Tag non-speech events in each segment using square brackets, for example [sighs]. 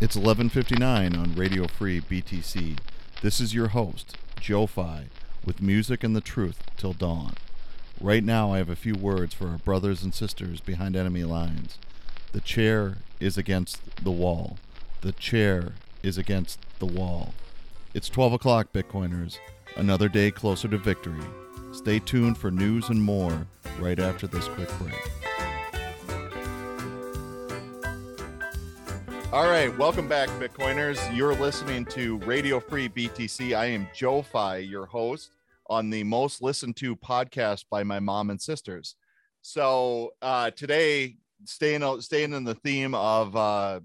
It's 11:59 on Radio Free BTC. This is your host, Joe Fi, with music and the truth till dawn. Right now, I have a few words for our brothers and sisters behind enemy lines. The chair is against the wall. The chair is against the wall. It's 12 o'clock, Bitcoiners. Another day closer to victory. Stay tuned for news and more right after this quick break. All right, welcome back, Bitcoiners. You're listening to Radio Free BTC. I am Joe Fi, your host on the most listened to podcast by my mom and sisters. So uh, today, staying out, staying in the theme of uh,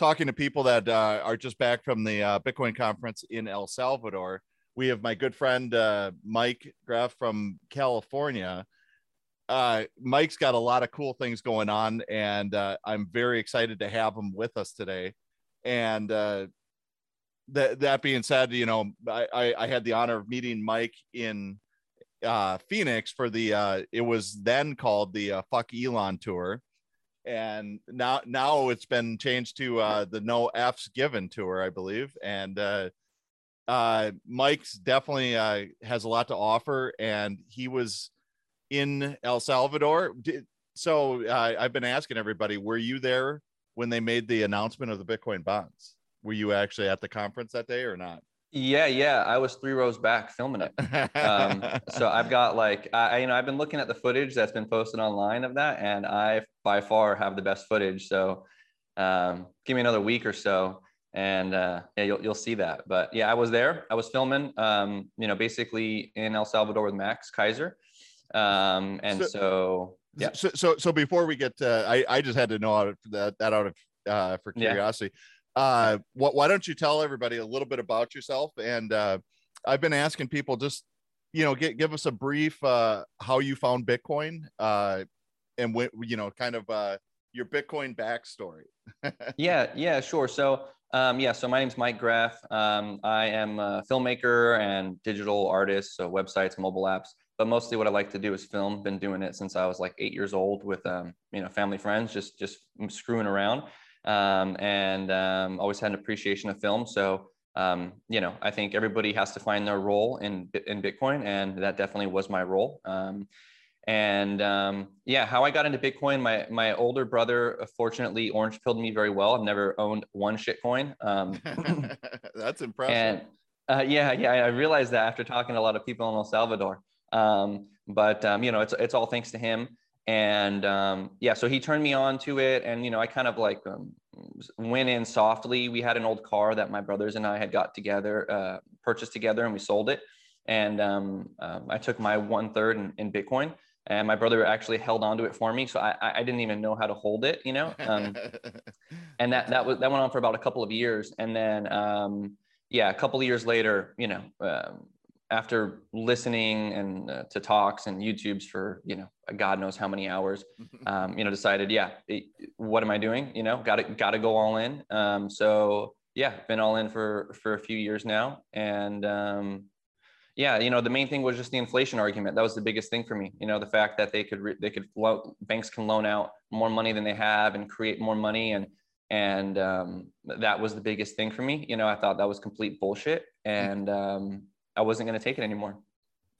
talking to people that uh, are just back from the uh, Bitcoin conference in El Salvador, we have my good friend uh, Mike Graff from California uh, Mike's got a lot of cool things going on, and uh, I'm very excited to have him with us today. And uh, that that being said, you know, I, I, I had the honor of meeting Mike in uh, Phoenix for the uh, it was then called the uh, Fuck Elon tour, and now now it's been changed to the No F's Given tour, I believe, and. Mike's definitely has a lot to offer, and he was in El Salvador. So uh, I've been asking everybody, were you there when they made the announcement of the Bitcoin bonds? Were you actually at the conference that day or not? Yeah, yeah, I was three rows back filming it. Um, [laughs] so I've got like, I, you know, I've been looking at the footage that's been posted online of that, and I by far have the best footage. So um, give me another week or so, and uh, yeah, you'll you'll see that. But yeah, I was there. I was filming, um, you know, basically in El Salvador with Max Keiser. Um, and so, so, yeah. So, so, so before we get, to, I, I just had to know out of that, that out of, uh, for curiosity, yeah. uh, what, why don't you tell everybody a little bit about yourself? And, uh, I've been asking people just, you know, get, give us a brief, uh, how you found Bitcoin, uh, and when, you know, kind of, uh, your Bitcoin backstory. [laughs] yeah, yeah, sure. So, um, yeah, so my name's Mike Graff. Um, I am a filmmaker and digital artist, so websites, mobile apps but mostly what I like to do is film. Been doing it since I was like eight years old with um, you know family friends, just just screwing around, um, and um, always had an appreciation of film. So um, you know, I think everybody has to find their role in in Bitcoin, and that definitely was my role. Um, and um, yeah, how I got into Bitcoin, my my older brother fortunately orange pilled me very well. I've never owned one shitcoin. [laughs] That's [laughs] impressive. And uh, yeah, yeah, I realized that after talking to a lot of people in El Salvador. Um, but um, you know, it's it's all thanks to him. And um, yeah, so he turned me on to it, and you know, I kind of like um, went in softly. We had an old car that my brothers and I had got together, uh, purchased together, and we sold it. And um, um, I took my one third in, in, Bitcoin, and my brother actually held onto it for me. So I, I didn't even know how to hold it, you know. Um, [laughs] and that that was that went on for about a couple of years, and then um, yeah, a couple of years later, you know, um, after listening and uh, to talks and YouTubes for you know God knows how many hours, [laughs] um, you know, decided yeah, it, what am I doing? You know, got to got to go all in. Um, so yeah, been all in for for a few years now, and um, yeah, you know, the main thing was just the inflation argument. That was the biggest thing for me. You know, the fact that they could re- they could lo- banks can loan out more money than they have and create more money and and um, that was the biggest thing for me. You know, I thought that was complete bullshit, and um, I wasn't going to take it anymore.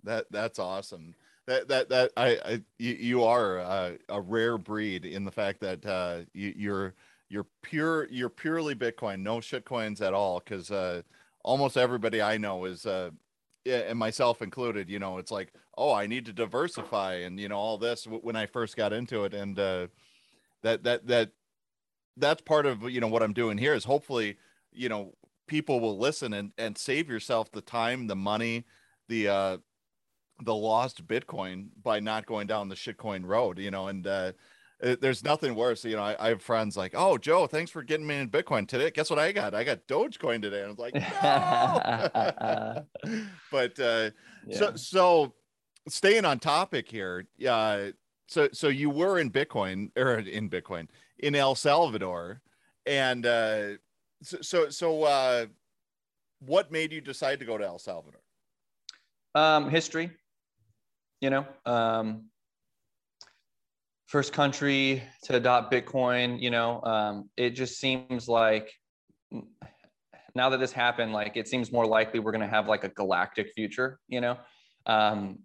That that's awesome. That that that I, I you, you are a, a, rare breed in the fact that uh, you, you're you're pure you're purely Bitcoin, no shit coins at all. Because uh, almost everybody I know is uh, and myself included, you know, it's like, oh, I need to diversify, and you know, all this when I first got into it, and uh, that that that that's part of you know what I'm doing here is hopefully, you know, people will listen and and save yourself the time, the money, the uh the lost Bitcoin by not going down the shitcoin road, you know, and uh there's nothing worse. You know, I, I, have friends like, "Oh, Joe, thanks for getting me in Bitcoin today. Guess what I got? I got Dogecoin today." And I was like, "No." [laughs] [laughs] but uh, yeah. so so staying on topic here, uh, so so you were in Bitcoin or in Bitcoin in El Salvador, and uh, so so, so uh, what made you decide to go to El Salvador? Um, history, you know, um, first country to adopt Bitcoin. You know, um, it just seems like now that this happened, like it seems more likely we're going to have like a galactic future. You know, um,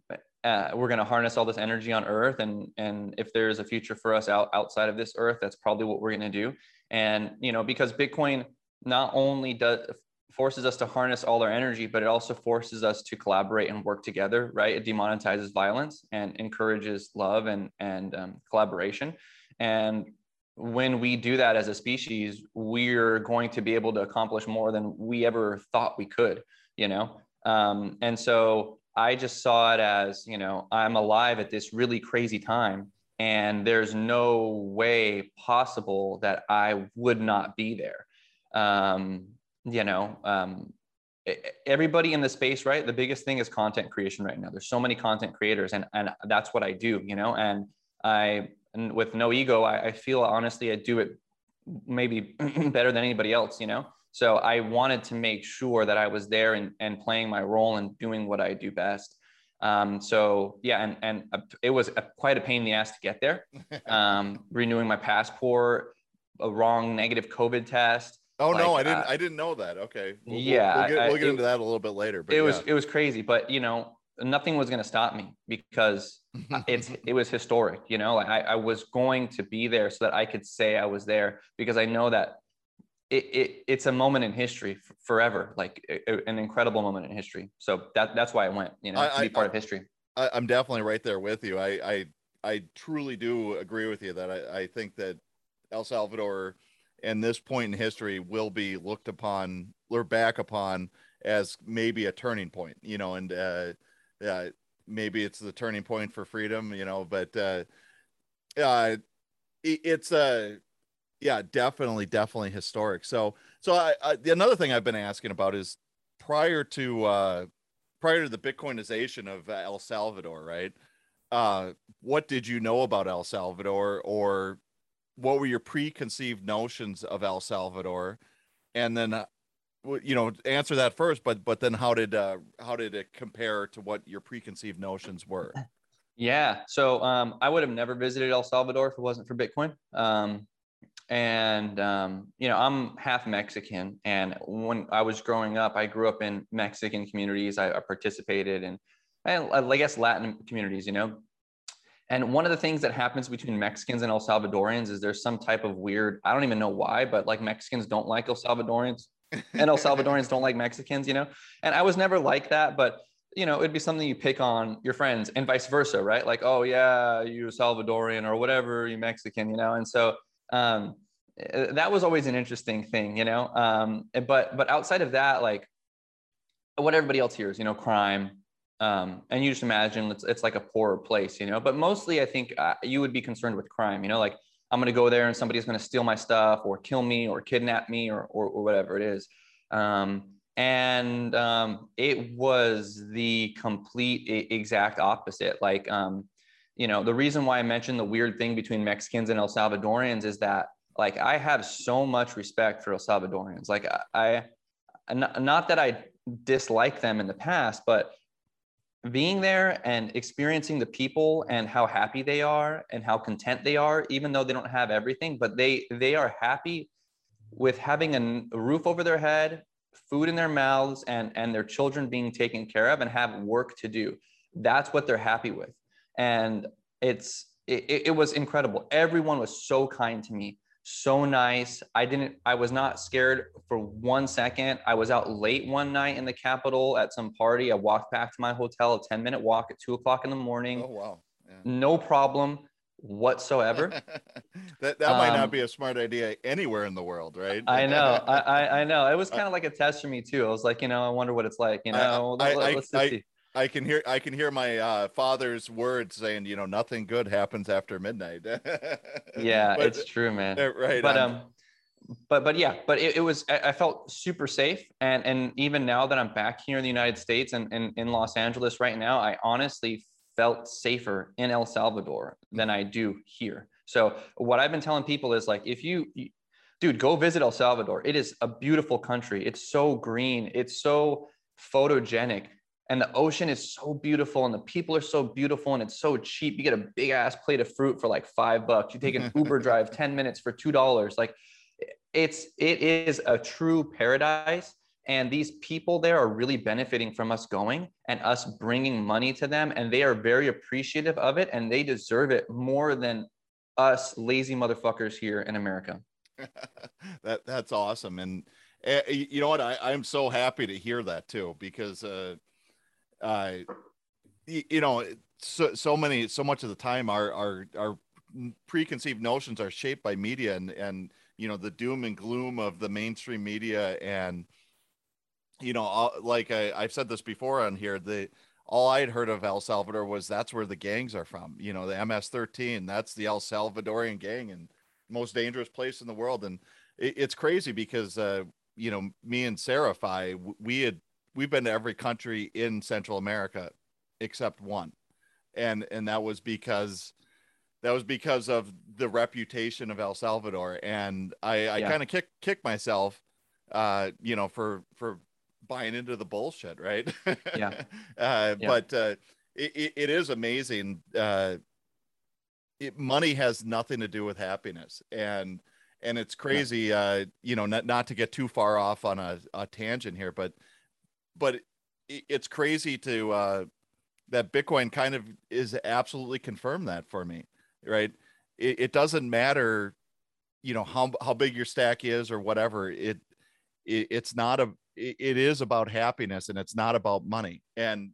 uh, we're going to harness all this energy on Earth, and and if there's a future for us out outside of this Earth, that's probably what we're going to do. And you know, because Bitcoin not only does forces us to harness all our energy, but it also forces us to collaborate and work together, right? It demonetizes violence and encourages love and, and um, collaboration. And when we do that as a species, we're going to be able to accomplish more than we ever thought we could, you know? Um, and so I just saw it as, you know, I'm alive at this really crazy time. And there's no way possible that I would not be there. Um, you know um, everybody in the space right? The biggest thing is content creation right now. There's so many content creators and and that's what i do you know? And i and with no ego I, I feel honestly i do it maybe [clears throat] better than anybody else you know? So i wanted to make sure that i was there and, and playing my role and doing what i do best. Um, so yeah and and it was a, quite a pain in the ass to get there. [laughs] Um, renewing my passport a wrong negative covid test Oh like, no, I didn't. Uh, I didn't know that. Okay. We'll, yeah, we'll, get, we'll get into that a little bit later. But it was it was crazy, but you know, nothing was going to stop me because [laughs] it's it was historic. You know, like I, I was going to be there so that I could say I was there because I know that it, it it's a moment in history forever, like it, an incredible moment in history. So that that's why I went. You know, I, to be part I, of history. I, I'm definitely right there with you. I I I truly do agree with you that I, I think that El Salvador and this point in history will be looked upon or back upon as maybe a turning point, you know, and uh, uh, maybe it's the turning point for freedom, you know, but uh, uh, it's a uh, yeah, definitely, definitely historic. So, so I, I, another thing I've been asking about is prior to uh, prior to the Bitcoinization of El Salvador, right? Uh, what did you know about El Salvador, or what were your preconceived notions of El Salvador, and then uh, you know answer that first. But but then how did uh, how did it compare to what your preconceived notions were? [laughs] Yeah, so um, I would have never visited El Salvador if it wasn't for Bitcoin. Um, and um, you know i'm half mexican and when i was growing up i grew up in mexican communities i, I participated in i guess latin communities you know and one of the things that happens between Mexicans and El Salvadorians is there's some type of weird, I don't even know why, but like Mexicans don't like El Salvadorians and El [laughs] Salvadorians don't like Mexicans, you know? And I was never like that, but you know, it'd be something you pick on your friends and vice versa, right? Like, oh yeah, you Salvadorian or whatever, you Mexican, you know? And so um, eh, that was always an interesting thing, you know? Um, but, but outside of that, like what everybody else hears, you know, crime, um, and you just imagine it's, it's like a poorer place, you know. But mostly, I think uh, you would be concerned with crime, you know, like I'm going to go there and somebody's going to steal my stuff or kill me or kidnap me or or, or whatever it is. Um, and um, it was the complete exact opposite. Like, um, you know, the reason why I mentioned the weird thing between Mexicans and El Salvadorians is that, like, I have so much respect for El Salvadorians. Like, I, I not that I dislike them in the past, but being there and experiencing the people and how happy they are and how content they are even though they don't have everything but they they are happy with having a, roof over their head food in their mouths and and their children being taken care of and have work to do. That's what they're happy with. And it's it, it was incredible. Everyone was so kind to me so nice. I didn't, I was not scared for one second. I was out late one night in the capital at some party. I walked back to my hotel, a 10 minute walk at two o'clock in the morning. Oh, wow. Yeah. No problem whatsoever. [laughs] that that might um, not be a smart idea anywhere in the world, right? I [laughs] know. I, I, I know. It was kind of like a test for me too. I was like, you know, I wonder what it's like, you know, I, let, us see. I can hear I can hear my uh, father's words saying, you know, nothing good happens after midnight. [laughs] yeah, but, it's true, man. Right. But um, but but yeah, but it, it was I, felt super safe, and and even now that I'm back here in the United States and, and in Los Angeles right now, I honestly felt safer in El Salvador than I do here. So what I've been telling people is like, if you, dude, go visit El Salvador. It is a beautiful country. It's so green. It's so photogenic and the ocean is so beautiful and the people are so beautiful and it's so cheap. You get a big ass plate of fruit for like five bucks. You take an [laughs] uber drive 10 minutes for two dollars. Like it's it is a true paradise and these people there are really benefiting from us going and us bringing money to them and they are very appreciative of it and they deserve it more than us lazy motherfuckers here in america. [laughs] That that's awesome. And uh, you know what? I, i'm so happy to hear that too because uh uh you, know so so many so much of the time our our our preconceived notions are shaped by media and and you know the doom and gloom of the mainstream media and you know like I, i've said this before on here the all i had heard of el salvador was that's where the gangs are from you know the ms-13 that's the el salvadorian gang and most dangerous place in the world. And it, it's crazy because uh you know me and sarah we had we've been to every country in central america except one and and that was because that was because of the reputation of El Salvador, and I, I yeah. kind of kick kick myself, uh, you know, for for buying into the bullshit, right? Yeah. [laughs] uh, yeah. But uh, it, it is amazing. Uh, it, money has nothing to do with happiness, and and it's crazy. Yeah. Uh, you know, not not to get too far off on a, a tangent here, but but it, it's crazy to uh, that Bitcoin kind of is absolutely confirmed that for me right? It, it doesn't matter, you know, how how big your stack is or whatever. It, it it's not a it, it is about happiness and it's not about money. And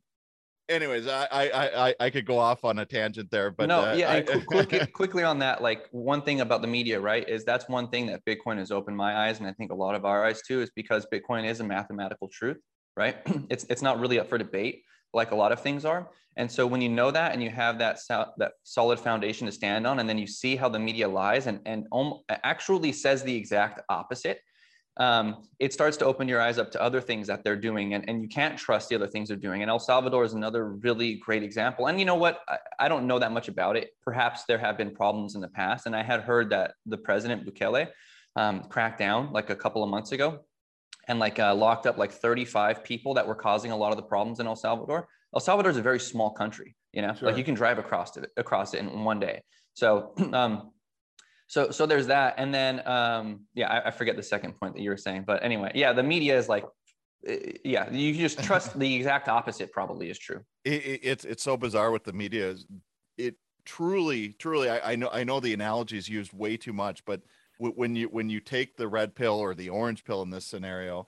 anyways, I I I, I could go off on a tangent there, but no, uh, yeah. I, quickly, [laughs] quickly on that, like one thing about the media, right, is that's one thing that Bitcoin has opened my eyes, and I think a lot of our eyes too, is because Bitcoin is a mathematical truth, right? [clears throat] it's it's not really up for debate like a lot of things are. And so when you know that and you have that so, that solid foundation to stand on, and then you see how the media lies and and om- actually says the exact opposite, um, it starts to open your eyes up to other things that they're doing, and, and you can't trust the other things they're doing. And El Salvador is another really great example. And you know what? I, I don't know that much about it. Perhaps there have been problems in the past, and I had heard that the president Bukele um, cracked down like a couple of months ago and like uh, locked up like 35 people that were causing a lot of the problems in El Salvador. El Salvador is a very small country, you know, sure. like you can drive across it across it in one day. So, [clears throat] um, so so there's that, and then um, yeah, I, I forget the second point that you were saying, but anyway, yeah, the media is like eh, yeah you just trust [laughs] the exact opposite probably is true it, it, it's it's so bizarre with the media it truly truly I, I, know i know the analogy is used way too much but when you when you take the red pill or the orange pill in this scenario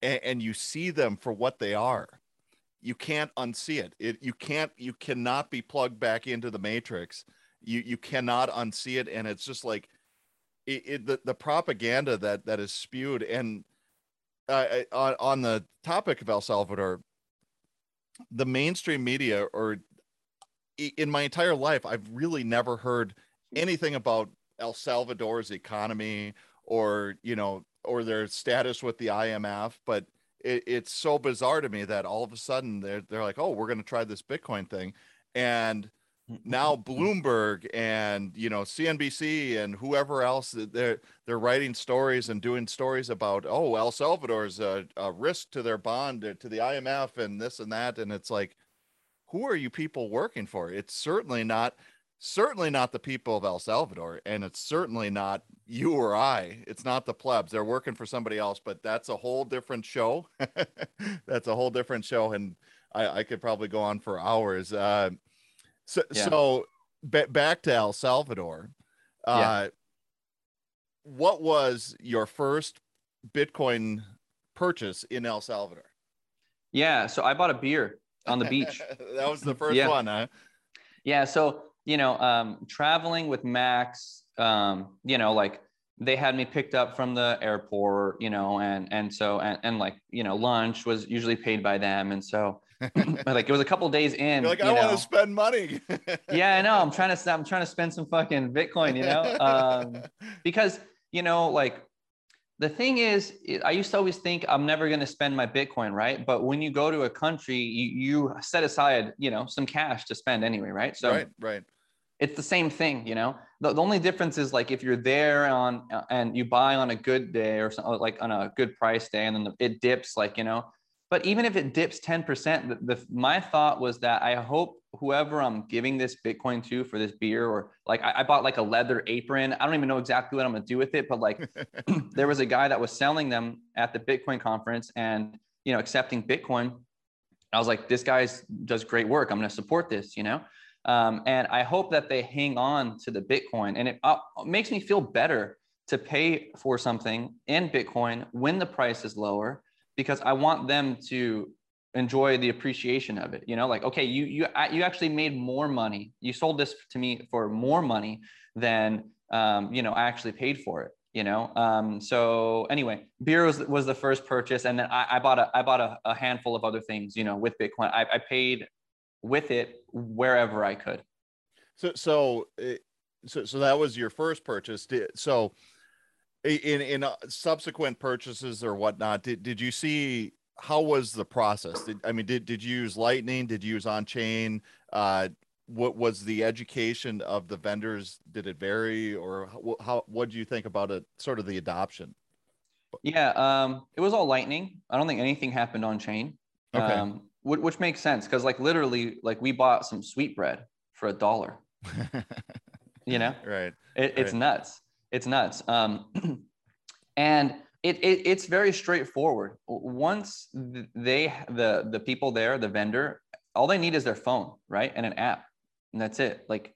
and, and you see them for what they are you can't unsee it. it you can't you cannot be plugged back into the matrix you you cannot unsee it and it's just like it, it the, the propaganda that that is spewed and uh, on on the topic of El Salvador the mainstream media or in my entire life I've really never heard anything about El Salvador's economy or you know or their status with the IMF, but it, it's so bizarre to me that all of a sudden they're they're like, oh, we're going to try this Bitcoin thing, and now [laughs] Bloomberg and you know CNBC and whoever else they're they're writing stories and doing stories about oh El Salvador's a, a risk to their bond uh, to the IMF and this and that and it's like who are you people working for? It's certainly not certainly not the people of El Salvador, and it's certainly not you or I. It's not the plebs. They're working for somebody else, but that's a whole different show. [laughs] that's a whole different show, and I, I could probably go on for hours. Uh, so, yeah. so b- back to El Salvador. Uh, yeah. What was your first Bitcoin purchase in El Salvador? Yeah, so I bought a beer on the beach. [laughs] that was the first yeah. one, huh? Yeah, so you know, um, traveling with Max, um, you know, like they had me picked up from the airport, you know, and and so and, and like you know, lunch was usually paid by them, and so [laughs] like it was a couple days in. You're like, I want to spend money. [laughs] yeah, I know. I'm trying to I'm trying to spend some fucking Bitcoin, you know, [laughs] um, because you know, like the thing is, I used to always think I'm never going to spend my Bitcoin, right? But when you go to a country, you, you set aside, you know, some cash to spend anyway, right? So right, right it's the same thing you know the, the only difference is like if you're there on uh, and you buy on a good day or something like on a good price day and then the, it dips like you know but even if it dips 10%, the, the, my thought was that I hope whoever I'm giving this Bitcoin to for this beer, or like I, I bought like a leather apron. I don't even know exactly what I'm gonna do with it, but like [laughs] [clears throat] there was a guy that was selling them at the Bitcoin conference and you know accepting Bitcoin. I was like, this guy does great work. I'm gonna support this, you know. Um, and I hope that they hang on to the Bitcoin, and it uh, makes me feel better to pay for something in Bitcoin when the price is lower because I want them to enjoy the appreciation of it. You know, like okay, you you you actually made more money. You sold this to me for more money than um, you know I actually paid for it. You know, um, so anyway, beer was, was the first purchase, and then I, I bought a I bought a, a, handful of other things. You know, with Bitcoin, I, I paid with it wherever I could. So so eh, so so that was your first purchase. So in in uh, subsequent purchases or whatnot did, did you see how was the process? Did, i mean did, did you use lightning? Did you use on chain uh what was the education of the vendors? Did it vary or how, how what do you think about it sort of the adoption? Yeah um it was all lightning. I don't think anything happened on chain okay. um which, which makes sense because like literally like we bought some sweet bread for a dollar. [laughs] You know? Right it, it's right. nuts it's nuts. Um, [clears throat] and it, it, it's very straightforward. Once they the the people there, the vendor, all they need is their phone, right, and an app, and that's it. Like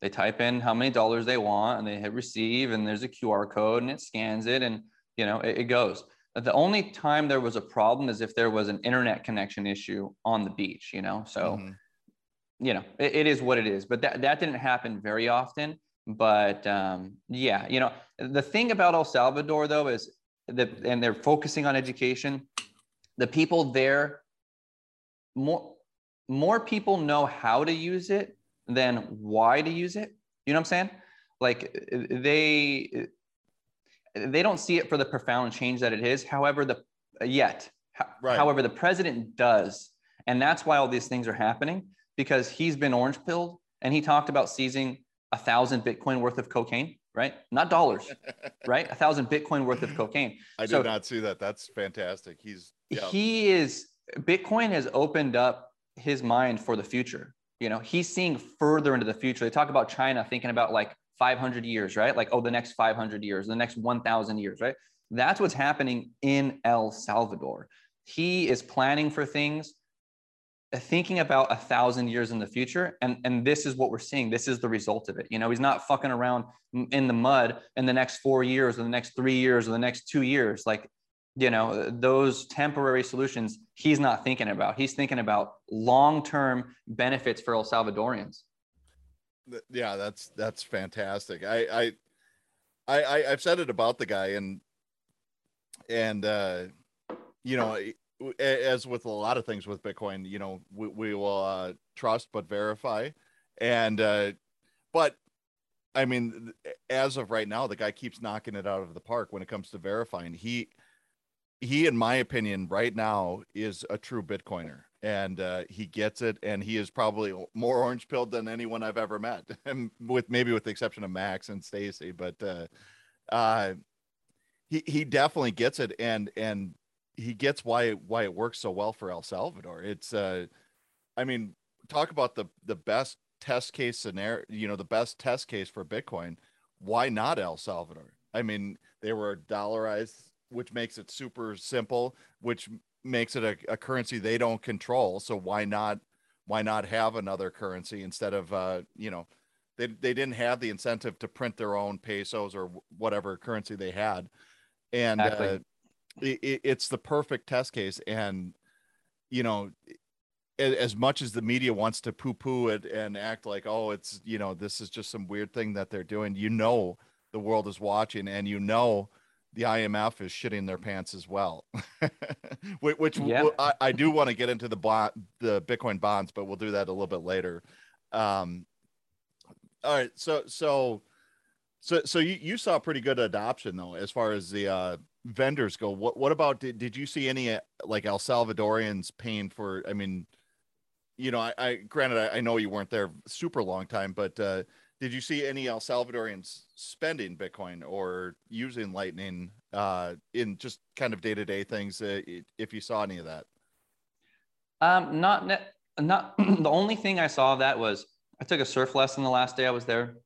they type in how many dollars they want, and they hit receive, and there's a QR code, and it scans it, and you know it, it goes. The only time there was a problem is if there was an internet connection issue on the beach, you know. So, mm-hmm. you know, it, it is what it is. But that that didn't happen very often but um, yeah, you know, the thing about El Salvador though is that, and they're focusing on education. The people there, more more people know how to use it than why to use it. You know what I'm saying? Like they they don't see it for the profound change that it is. However, the yet, right. however, the president does, and that's why all these things are happening because he's been orange pilled and he talked about seizing a thousand Bitcoin worth of cocaine, right? Not dollars, [laughs] right? A thousand Bitcoin worth of cocaine. I so did not see that. That's fantastic. He's yeah. he is Bitcoin has opened up his mind for the future. You know, he's seeing further into the future. They talk about China thinking about like 500 years, right? Like, oh, the next 500 years, the next 1,000 years, right? That's what's happening in El Salvador. He is planning for things thinking about a thousand years in the future and and this is what we're seeing. This is the result of it. You know he's not fucking around in the mud in the next four years or the next three years or the next two years. Like you know those temporary solutions he's not thinking about. He's thinking about long-term benefits for el salvadorians. Yeah that's that's fantastic. I i i i've said it about the guy and and uh you know as with a lot of things with Bitcoin, you know, we, we will uh, trust but verify. And, uh, but I mean, as of right now, the guy keeps knocking it out of the park when it comes to verifying. He, he, in my opinion, right now is a true Bitcoiner and uh, he gets it. And he is probably more orange pilled than anyone I've ever met, [laughs] and with maybe with the exception of Max and Stacy. But uh, uh, he he definitely gets it. And and he gets why why it works so well for El Salvador. It's uh I mean, talk about the the best test case scenario, you know, the best test case for Bitcoin. Why not El Salvador? I mean, they were dollarized, which makes it super simple, which makes it a, a currency they don't control. So why not why not have another currency instead of uh, you know, they they didn't have the incentive to print their own pesos or whatever currency they had. And exactly. uh, it, it's the perfect test case. And you know as much as the media wants to poo-poo it and act like oh it's you know this is just some weird thing that they're doing you know the world is watching and you know the IMF is shitting their pants as well. [laughs] Which yeah. I, I, do want to get into the bond the Bitcoin bonds but we'll do that a little bit later. Um all right so so so so you, you saw pretty good adoption though as far as the uh vendors go, what what about did, did you see any uh, like El Salvadorians paying for? I mean, you know, I, I granted I, I, know you weren't there super long time, but uh, did you see any El Salvadorians spending Bitcoin or using Lightning uh, in just kind of day to day things? Uh, if you saw any of that. Um, not ne- not [clears throat] the only thing I saw of that was I took a surf lesson the last day I was there,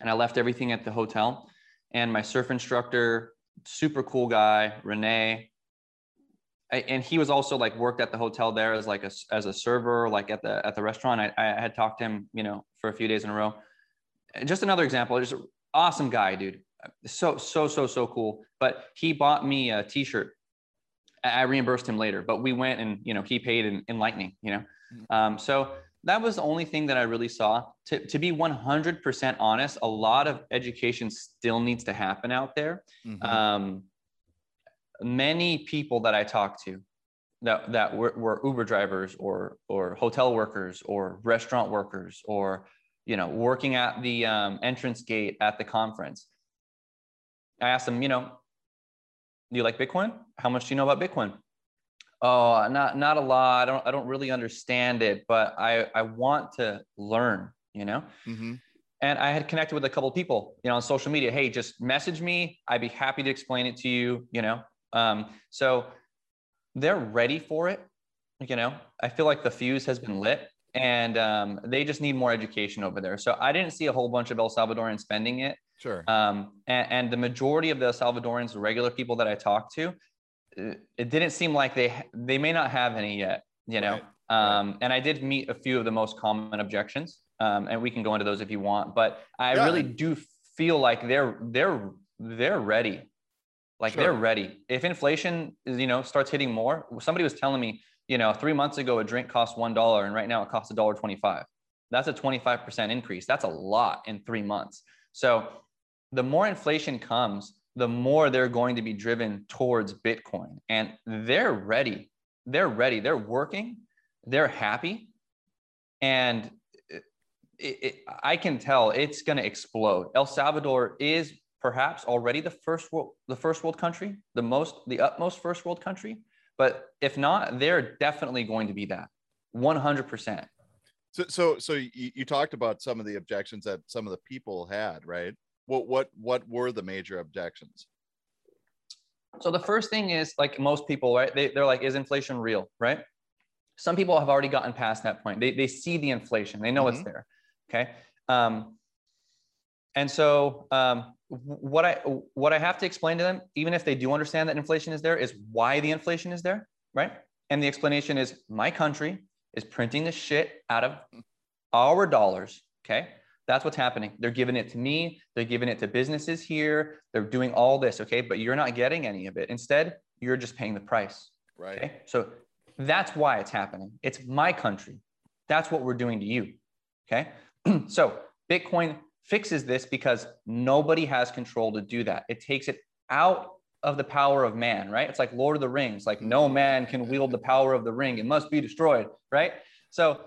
and I left everything at the hotel. And my surf instructor, super cool guy, Renee, and he was also like worked at the hotel there as like a as a server, like at the at the restaurant. I, I had talked to him, you know, for a few days in a row. Just another example, just awesome guy, dude. So so so so cool. But he bought me a T-shirt. I reimbursed him later, but we went and you know he paid in, in Lightning, you know. Mm. Um, so that was the only thing that I really saw. To, to be 100% honest, a lot of education still needs to happen out there. Mm-hmm. Um, many people that I talked to that, that were, were Uber drivers or, or hotel workers or restaurant workers or, you know, working at the um, entrance gate at the conference. I asked them, you know, do you like Bitcoin? How much do you know about Bitcoin? Oh, not not a lot. I don't I don't really understand it, but I I want to learn. You know. Mm-hmm. And I had connected with a couple of people, you know, on social media. Hey, just message me. I'd be happy to explain it to you. You know. Um, so they're ready for it. You know, I feel like the fuse has been lit, and um, they just need more education over there. So I didn't see a whole bunch of El Salvadorans spending it. Sure. Um, and, and, the majority of the Salvadorans, regular people that I talked to, it didn't seem like they they may not have any yet you know right. Um, and i did meet a few of the most common objections um, and we can go into those if you want but i yeah. really do feel like they're they're they're ready like sure. they're ready if inflation is you know starts hitting more somebody was telling me you know three months ago a drink cost one dollar and right now it costs a dollar 25 that's a 25% increase that's a lot in three months so the more inflation comes the more they're going to be driven towards Bitcoin. And they're ready. They're ready. They're working. They're happy. And it, it, I can tell it's going to explode. El Salvador is perhaps already the first world, the first world country, the most, the utmost first world country. But if not, they're definitely going to be that 100%. So, so, so you, you talked about some of the objections that some of the people had, right? What what what were the major objections? So the first thing is like most people right they, they're like is inflation real right? Some people have already gotten past that point. They, they see the inflation. They know mm-hmm. it's there okay? Um, and so um, what i what i have to explain to them even if they do understand that inflation is there is why the inflation is there right? And the explanation is my country is printing the shit out of our dollars okay that's what's happening. They're giving it to me. They're giving it to businesses here. They're doing all this. Okay. But you're not getting any of it. Instead, you're just paying the price. Right. Okay? So that's why it's happening. It's my country. That's what we're doing to you. Okay. [clears throat] so Bitcoin fixes this because nobody has control to do that. It takes it out of the power of man, right? It's like Lord of the Rings, like no mm-hmm. man can wield the power of the ring. It must be destroyed, right? So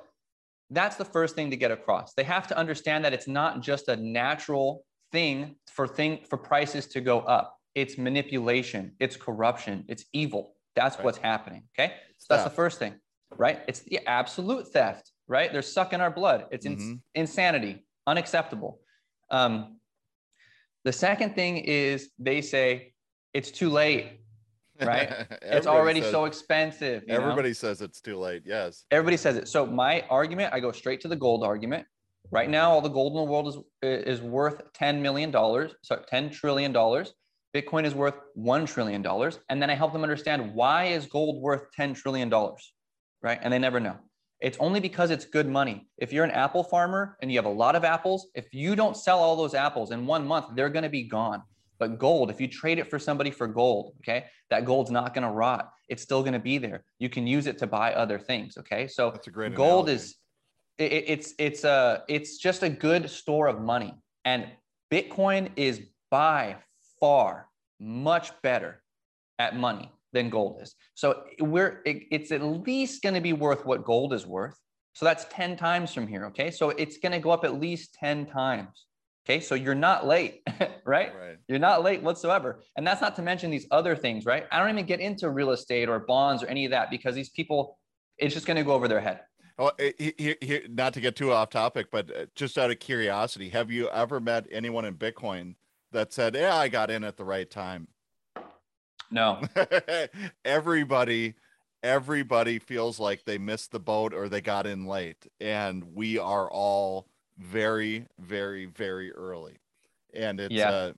that's the first thing to get across. They have to understand that it's not just a natural thing for thing for prices to go up. It's manipulation, it's corruption, it's evil. That's right. what's happening. Okay. So that's the first thing, right? It's the absolute theft, right? They're sucking our blood. It's mm-hmm. ins- insanity, unacceptable. Um, the second thing is they say it's too late right? [laughs] it's already says, so expensive. everybody know? says it's too late. Yes. Everybody says it. So my argument, I go straight to the gold argument. Right now, all the gold in the world is is worth ten million dollars. So ten trillion dollars. Bitcoin is worth one trillion dollars, and then I help them understand why is gold worth ten trillion dollars, right? And they never know. It's only because it's good money. If you're an apple farmer and you have a lot of apples, if you don't sell all those apples in one month, they're going to be gone. But gold, if you trade it for somebody for gold, okay, that gold's not going to rot. It's still going to be there. You can use it to buy other things. Okay, so that's a great gold analogy. is it, it's it's a it's just a good store of money, and Bitcoin is by far much better at money than gold is. So we're it, it's at least going to be worth what gold is worth. So that's 10 times from here. Okay. So it's going to go up at least 10 times. Okay, so you're not late, [laughs] right? right? You're not late whatsoever. And that's not to mention these other things, right? I don't even get into real estate or bonds or any of that because these people, it's just going to go over their head. Oh, he, he, he, not to get too off topic, but uh, just out of curiosity, have you ever met anyone in Bitcoin that said, "Yeah, I got in at the right time"? No. [laughs] Everybody everybody feels like they missed the boat or they got in late and we are all very very very early and it's Yeah. uh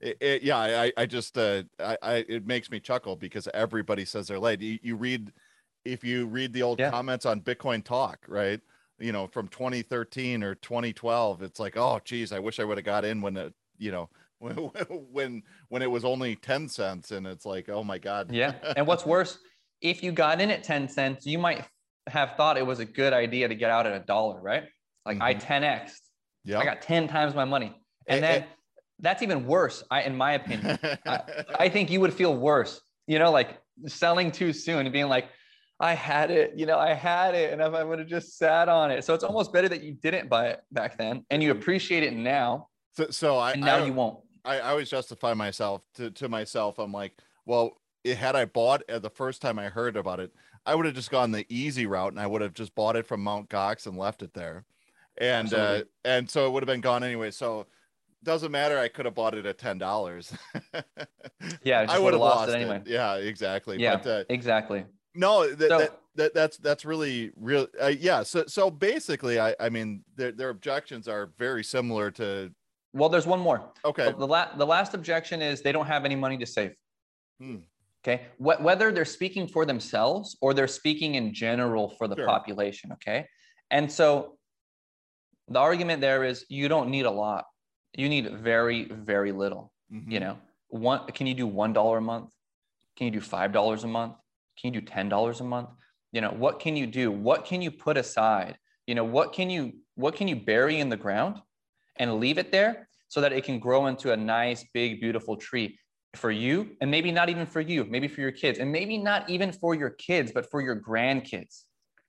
it, it- yeah i i just uh I, I it makes me chuckle because everybody says they're late you, you read if you read the old Yeah. comments on bitcoin talk right you know from 2013 or 2012 it's like oh geez i wish i would have got in when it you know [laughs] when when when it was only 10 cents and it's like oh my god Yeah. And what's [laughs] worse, if you got in at 10 cents, you might have thought it was a good idea to get out at a dollar, right? Like I 10x. yeah I got 10 times my money. And Eh, then eh. that's even worse, I in my opinion. [laughs] I think you would feel worse, you know, like selling too soon and being like, I had it, you know, I had it, and if I would have just sat on it. So it's almost better that you didn't buy it back then and you appreciate it now, so, so I, and now I, you won't. I, I always justify myself to, to myself. I'm like, well, it, had I bought it the first time I heard about it, I would have just gone the easy route and I would have just bought it from Mount Gox and left it there. And uh, and so it would have been gone anyway. So doesn't matter. I could have bought it at ten dollars. [laughs] Yeah, I would would've lost lost it it anyway. Yeah, exactly. Yeah, But uh, exactly. no, that, So- that, that that's that's really real. Uh, yeah. So so basically, I I mean, their their objections are very similar to. Well, there's one more. Okay. The, the, la- the last objection is they don't have any money to save. Hmm. Okay. Wh- whether they're speaking for themselves or they're speaking in general for the Sure. population. Okay. And so the argument there is you don't need a lot. You need very, very little. Mhm. You know, one, can you do $1 a month? Can you do $5 a month? Can you do $10 a month? You know, what can you do? What can you put aside? You know, what can you, what can you bury in the ground and leave it there so that it can grow into a nice, big, beautiful tree for you and maybe not even for you, maybe for your kids and maybe not even for your kids, but for your grandkids,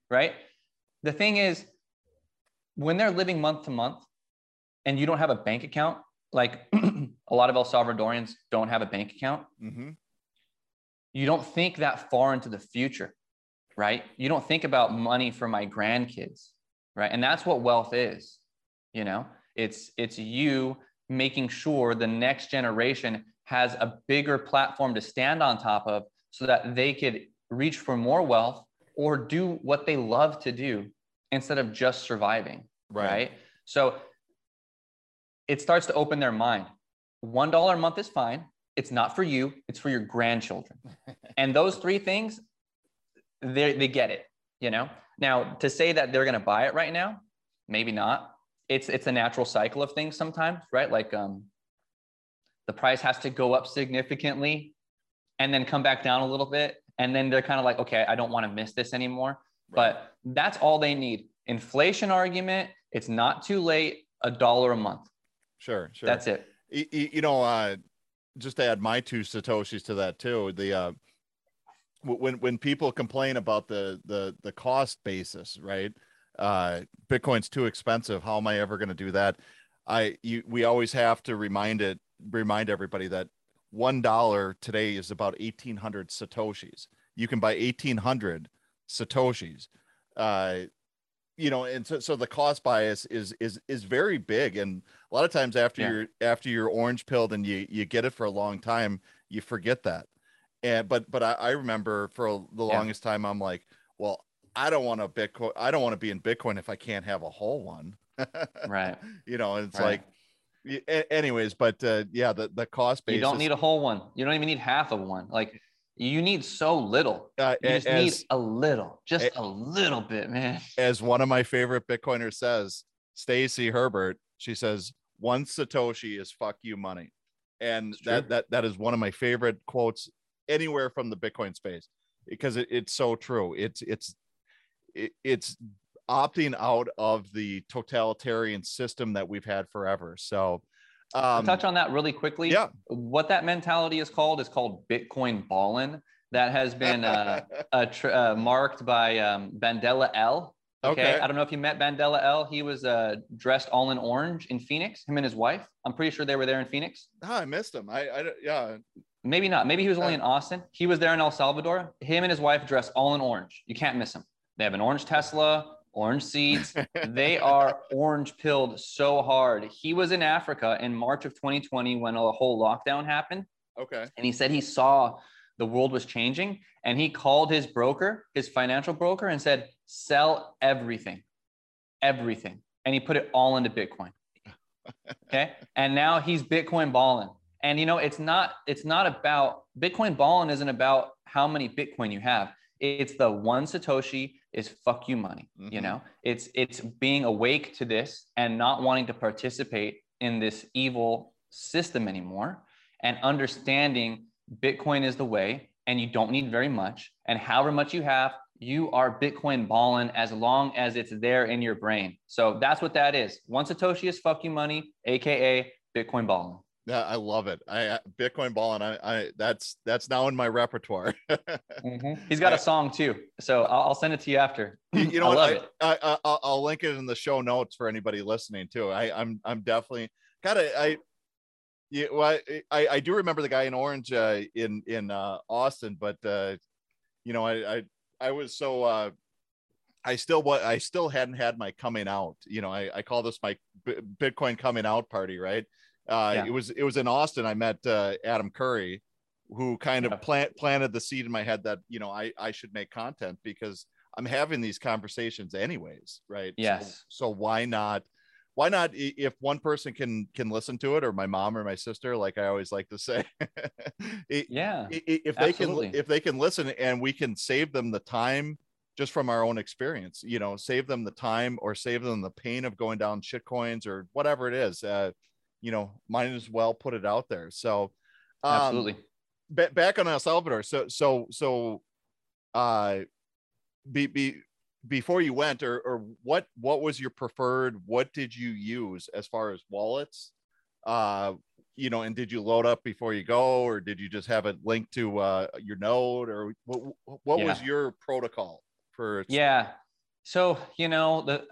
right? The thing is, when they're living month to month and you don't have a bank account, like [clears throat] a lot of El Salvadorians don't have a bank account, Mhm. you don't think that far into the future, right? You don't think about money for my grandkids, right? And that's what wealth is, you know? It's it's you making sure the next generation has a bigger platform to stand on top of so that they could reach for more wealth or do what they love to do instead of just surviving, Right. right? So it starts to open their mind. One dollar a month is fine. It's not for you. It's for your grandchildren. [laughs] and those three things, they they get it. You know. Now to say that they're going to buy it right now, maybe not. It's it's a natural cycle of things sometimes, right? Like um, the price has to go up significantly, and then come back down a little bit, and then they're kind of like, okay, I don't want to miss this anymore. But that's all they need. Inflation argument. It's not too late. A dollar a month. Sure, sure. That's it. Y- y- you know, uh, just to add my two satoshis to that too. The uh, when when people complain about the the the cost basis, right? Uh, Bitcoin's too expensive. How am I ever going to do that? I you we always have to remind it remind everybody that one dollar today is about eighteen hundred satoshis. You can buy eighteen hundred satoshis. Uh, you know, and so, so the cost bias is is is very big, and a lot of times after Yeah. you're after you're orange pilled and you you get it for a long time, you forget that. And but but I, I remember for the Yeah. longest time, I'm like, well, I don't want a Bitcoin. I don't want to be in Bitcoin if I can't have a whole one. Right. [laughs] you know, and it's Right. like, anyways, but uh, yeah, the the cost basis. You don't need a whole one. You don't even need half of one. Like you need so little. uh, You just as, need a little, just a- a little bit, man. as one of my favorite Bitcoiners says, Stacy Herbert. She says, "One satoshi is fuck you money," and It's true. that that that is one of my favorite quotes anywhere from the Bitcoin space because it, it's so true. It's it's it, it's opting out of the totalitarian system that we've had forever. So, um, touch on that really quickly. yeah, What that mentality is called is called Bitcoin ballin. That has been uh, [laughs] tr- uh, marked by um, Bandela L. Okay? Okay. I don't know if you met Bandela L. He was uh, dressed all in orange in Phoenix. Him and his wife. I'm pretty sure they were there in Phoenix. Ah, I missed him. I, I yeah, Maybe not. Maybe he was only in Austin. He was there in El Salvador. Him and his wife dressed all in orange. You can't miss them. They have an orange Tesla, orange seeds. [laughs] they are orange pilled so hard. He was in Africa in March of 2020 when a whole lockdown happened. okay. And he said he saw the world was changing. And he called his broker, his financial broker, and said, sell everything, everything. And he put it all into Bitcoin. Okay. and now he's Bitcoin balling. And you know, it's not, it's not about Bitcoin balling isn't about how many Bitcoin you have. It's the one Satoshi is fuck you money. Mm-hmm. You know, it's it's being awake to this and not wanting to participate in this evil system anymore and understanding Bitcoin is the way and you don't need very much. And however much you have, you are Bitcoin balling as long as it's there in your brain. So that's what that is. One Satoshi is fuck you money, aka Bitcoin balling. Yeah, I love it. I Bitcoin balling. I, I that's that's now in my repertoire. [laughs] mm-hmm. He's got a song too, so I'll, I'll send it to you after. You, [clears throat] know, I love I, it. I, I, will link it in the show notes for anybody listening too. I, I'm I'm definitely gotta I yeah, well, I, I do remember the guy in orange uh, in in uh, Austin, but uh, you know, I, I I was so uh, I still what I still hadn't had my coming out. You know, I, I call this my B- Bitcoin coming out party, right? Uh, yeah. It was it was in Austin. I met uh, Adam Curry, who kind of plant planted the seed in my head that you know I I should make content because I'm having these conversations anyways, right? Yes. So, so why not? why not if one person can can listen to it or my mom or my sister like i always like to say [laughs] yeah if they absolutely. can if they can listen and we can save them the time just from our own experience you know save them the time or save them the pain of going down shit coins or whatever it is uh you know might as well put it out there. So um, absolutely. back on el salvador. So so so uh be be before you went or, or what what was your preferred what did you use as far as wallets? Uh you know and did you load up before you go or did you just have it linked to uh your node or what what yeah. was your protocol for yeah. So you know the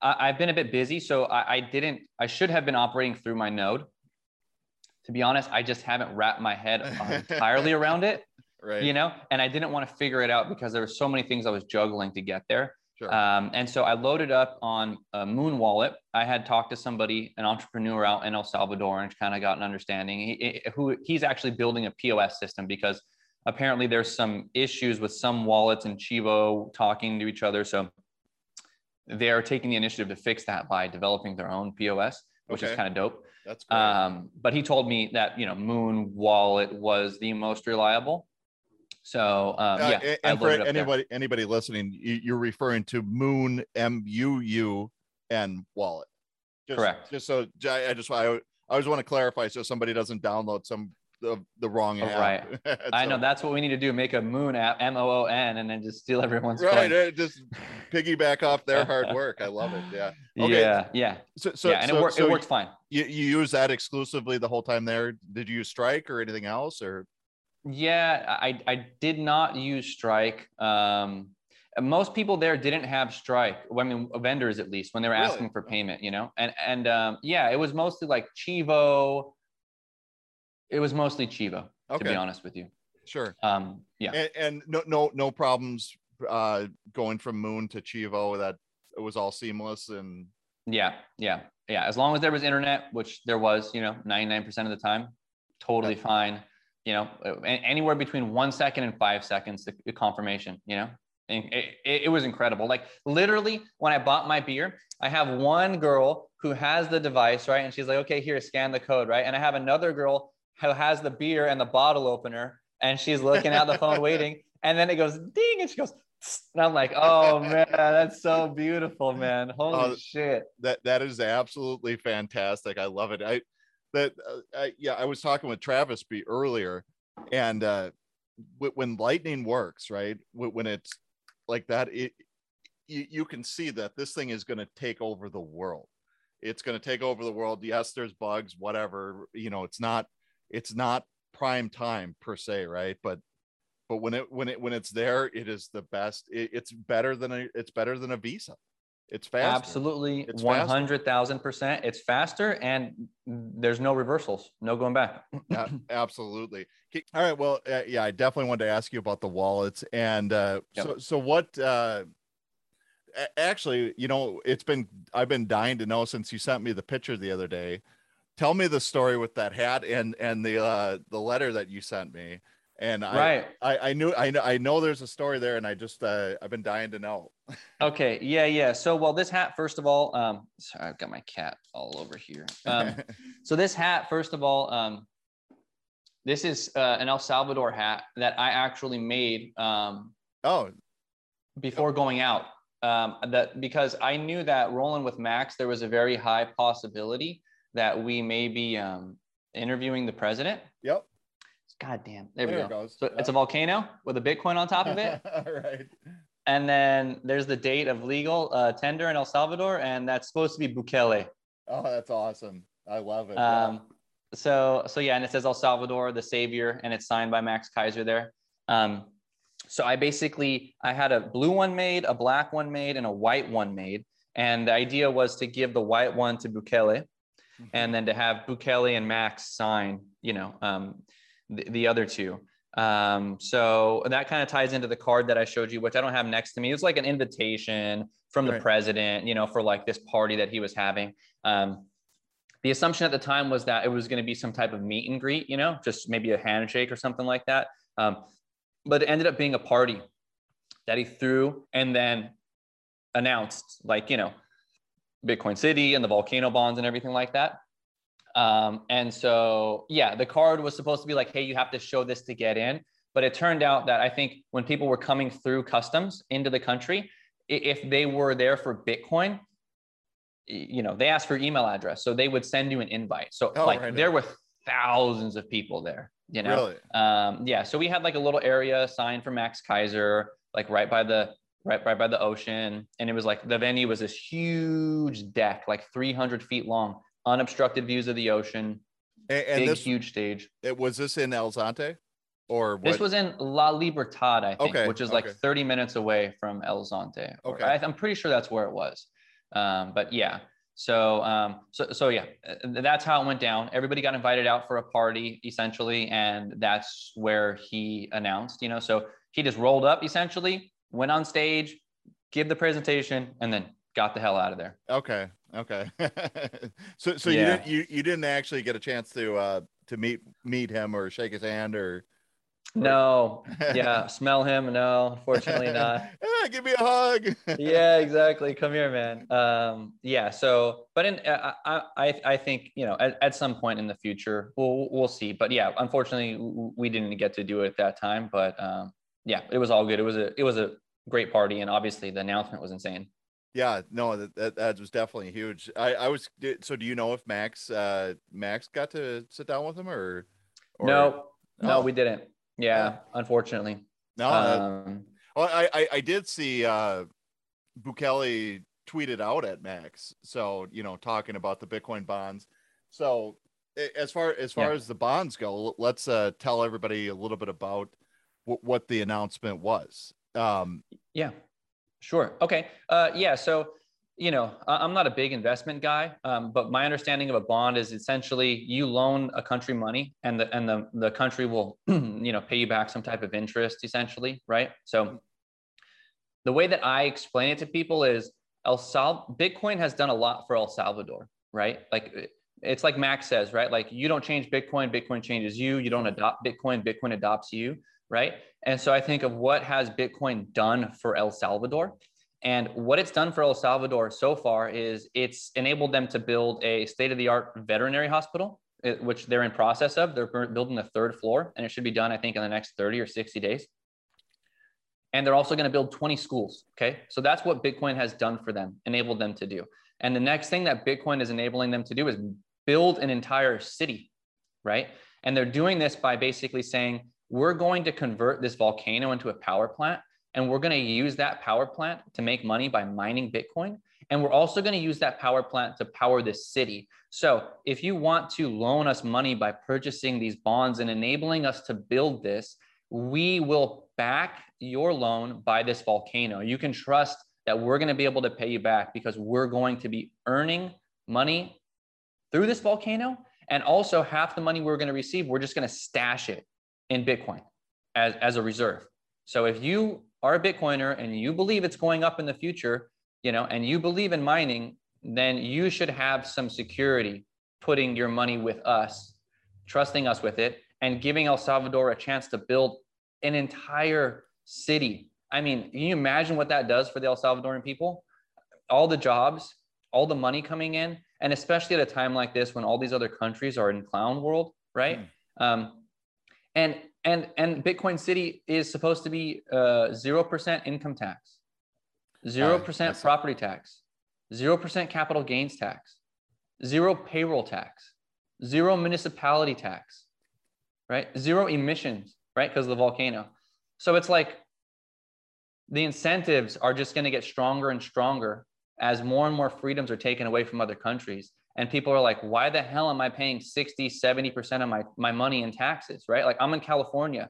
I, have been a bit busy so I, I didn't i should have been operating through my node. To be honest i just haven't wrapped my head [laughs] entirely around it right. you know and i didn't want to figure it out because there were so many things i was juggling to get there. Sure. um, and so i loaded up on a Muun wallet. I had talked to somebody an entrepreneur out in el salvador and kind of got an understanding. He, who he's actually building a pos system because apparently there's some issues with some wallets and chivo talking to each other. So they're taking the initiative to fix that by developing their own pos which okay. is kind of dope that's great. Um, but he told me that you know Muun Wallet was the most reliable. So um, uh, yeah, and for anybody there. anybody listening, you're referring to Muun M U U N wallet. Just, Correct. Just so I just I, I always want to clarify so somebody doesn't download some the, the wrong app. Right. [laughs] so, I know that's what we need to do. Make a moon app, M O O N, and then just steal everyone's right. Coin. Just piggyback off their hard [laughs] work. I love it. Yeah. Okay. Yeah. Yeah. So, so yeah, and so, it, worked. So it worked fine. You, you use that exclusively the whole time there. Did you use Strike or anything else or? Yeah, I, I did not use Strike. Um, most people there didn't have Strike. I mean, vendors at least when they were really? asking for payment, you know. And and um, yeah, it was mostly like Chivo. It was mostly Chivo, okay. to be honest with you. Sure. Um, yeah. And, and no no no problems uh, going from Muun to Chivo. That it was all seamless and. Yeah, yeah, yeah. As long as there was internet, which there was, you know, ninety nine percent of the time, totally fine you know, anywhere between one second and five seconds, the, the confirmation, you know, it, it, it was incredible. Like literally when I bought my beer, I have one girl who has the device, right? And she's like, okay, here, scan the code, right? And I have another girl who has the beer and the bottle opener and she's looking at the phone waiting. [laughs] And then it goes ding and she goes, and I'm like, oh man, that's so beautiful, man. Holy uh, shit. That that is absolutely fantastic. I love it. I that uh, I, yeah, I was talking with Travis B earlier, and uh, w- when lightning works, right? W- when it's like that, it you, you can see that this thing is going to take over the world. It's going to take over the world. Yes, there's bugs, whatever. You know, it's not it's not prime time per se, right? But but when it when it when it's there, it is the best. It, it's better than a it's better than a Visa. It's faster. Absolutely, one hundred thousand percent. It's faster, and there's no reversals, no going back. uh, [clears throat] absolutely. All right. Well, uh, yeah, I definitely wanted to ask you about the wallets, and uh, yep. so so what? Uh, actually, you know, it's been I've been dying to know since you sent me the picture the other day. Tell me the story with that hat and and the uh, the letter that you sent me And I, Right. I, I knew, I know, I know there's a story there, and I just, uh, I've been dying to know. [laughs] Okay. Yeah. Yeah. So, well, this hat, first of all, um, sorry, I've got my cat all over here. Um, [laughs] so this hat, first of all, um, this is uh, an El Salvador hat that I actually made um, oh, before going out. Um, that because I knew that rolling with Max, there was a very high possibility that we may be um, interviewing the president. yep. God damn. There, we There it go. goes. So it's a volcano with a Bitcoin on top of it. [laughs] right. and then there's the date of legal uh, tender in El Salvador, and that's supposed to be Bukele. Oh, that's awesome. I love it. yeah. Um, so so yeah, and it says El Salvador, the savior, and it's signed by Max Keiser there. Um, so I basically I had a blue one made, a black one made, and a white one made, and the idea was to give the white one to Bukele, and then to have Bukele and Max sign, you know, um, the, the other two. Um, so that kind of ties into the card that I showed you, which I don't have next to me. It's like an invitation from the Right. president, you know, for like this party that he was having. Um, the assumption at the time was that it was going to be some type of meet and greet, you know, just maybe a handshake or something like that. Um, but it ended up being a party that he threw and then announced, like, you know, Bitcoin City and the volcano bonds and everything like that. Um, and so, yeah, the card was supposed to be like, hey, you have to show this to get in. But it turned out that I think when people were coming through customs into the country, if they were there for Bitcoin, you know, they asked for email address. So they would send you an invite. So, Oh, like, right. there were thousands of people there, you know? really? um yeah so we had like a little area signed for Max Keiser like right by the right right by the ocean and it was like the venue was this huge deck like 300 feet long unobstructed views of the ocean And, and big this, huge stage it was this in El Zonte, or what? this was in la libertad i think Okay, which is like okay. 30 minutes away from El Zonte Okay. I, i'm pretty sure that's where it was um but yeah so um so so yeah uh, that's how it went down everybody got invited out for a party essentially and that's where he announced you know so he just rolled up essentially went on stage give the presentation and then got the hell out of there. Okay. Okay. [laughs] so so you didn't you, you didn't actually get a chance to uh to meet meet him or shake his hand or no. [laughs] Yeah smell him? No fortunately not. [laughs] Ah, give me a hug. yeah exactly. Come here man. Um yeah so but in i i i I think you know at, at some point in the future we'll we'll see. But yeah unfortunately we didn't get to do it at that time but um yeah it was all good it was a it was a great party and obviously the announcement was insane Yeah, no, that, that that was definitely huge. I I was so. Do you know if Max uh Max got to sit down with him or? or no no Oh. we didn't yeah unfortunately no. that- um well, I, I I did see uh Bukele tweeted out at Max, so you know talking about the Bitcoin bonds. So as far as far Yeah. as the bonds go, let's uh tell everybody a little bit about what what the announcement was. Um, Yeah, sure. Okay. Uh, yeah. So, you know, I'm not a big investment guy, um, but my understanding of a bond is essentially you loan a country money, and the and the the country will, [clears throat] you know, pay you back some type of interest, essentially, right? So, the way that I explain it to people is El Sal Bitcoin has done a lot for El Salvador, right? Like it's like Max says, right? Like you don't change Bitcoin, Bitcoin changes you. You don't adopt Bitcoin, Bitcoin adopts you, right? And so I think of what has Bitcoin done for El Salvador. And what it's done for El Salvador so far is it's enabled them to build a state of the art veterinary hospital, eh, which they're in process of. They're building the third floor, and it should be done, I think, in the next 30 or 60 days. And they're also going to build 20 schools. Okay. So that's what Bitcoin has done for them, enabled them to do. And the next thing that Bitcoin is enabling them to do is build an entire city, right? And they're doing this by basically saying, we're going to convert this volcano into a power plant, and we're going to use that power plant to make money by mining Bitcoin. And we're also going to use that power plant to power this city. So if you want to loan us money by purchasing these bonds and enabling us to build this, we will back your loan by this volcano. You can trust that we're going to be able to pay you back because we're going to be earning money through this volcano. And also, half the money we're going to receive, we're just going to stash it in Bitcoin as, as a reserve. So if you are a Bitcoiner and you believe it's going up in the future, you know, and you believe in mining, then you should have some security putting your money with us, trusting us with it. and giving El Salvador a chance to build an entire city. I mean, can you imagine what that does for the El Salvadoran people? All the jobs, all the money coming in, and especially at a time like this when all these other countries are in clown world, right? Mm. Um, and and and Bitcoin City is supposed to be uh, zero uh, percent income tax, zero percent property tax, zero percent capital gains tax, zero payroll tax, zero municipality tax, right? Zero emissions, right? Because of the volcano. So it's like the incentives are just going to get stronger and stronger as more and more freedoms are taken away from other countries. And people are like, why the hell am I paying 60, 70% of my, my money in taxes, right? Like I'm in California.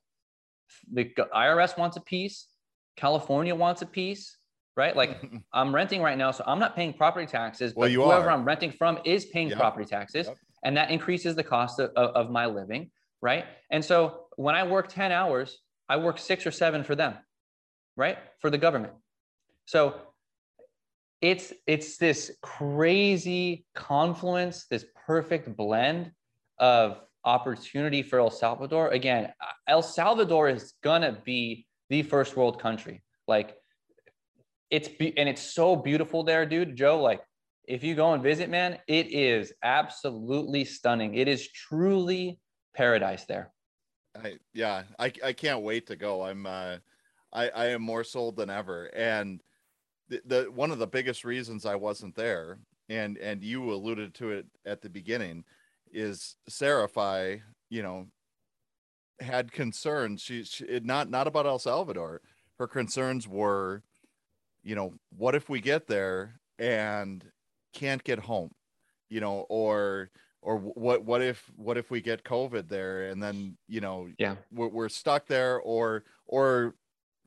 The IRS wants a piece. California wants a piece, right? Like [laughs] I'm renting right now, so I'm not paying property taxes, but well, whoever are. I'm renting from is paying yep. property taxes. Yep. And that increases the cost of, of, of my living, right? And so when I work 10 hours, I work six or seven for them, right? For the government. So it's it's this crazy confluence, this perfect blend of opportunity for El Salvador. Again, El Salvador is gonna be the first world country. Like it's be- and it's so beautiful there, dude. Joe, like if you go and visit, man, it is absolutely stunning. It is truly paradise there. I yeah, I I can't wait to go. I'm uh I I am more sold than ever. And the, the one of the biggest reasons I wasn't there, and and you alluded to it at the beginning, is Serify, you know, had concerns. She, she not not about El Salvador. Her concerns were, you know, what if we get there and can't get home, you know, or or what what if what if we get covid there and then you know yeah we're, we're stuck there or or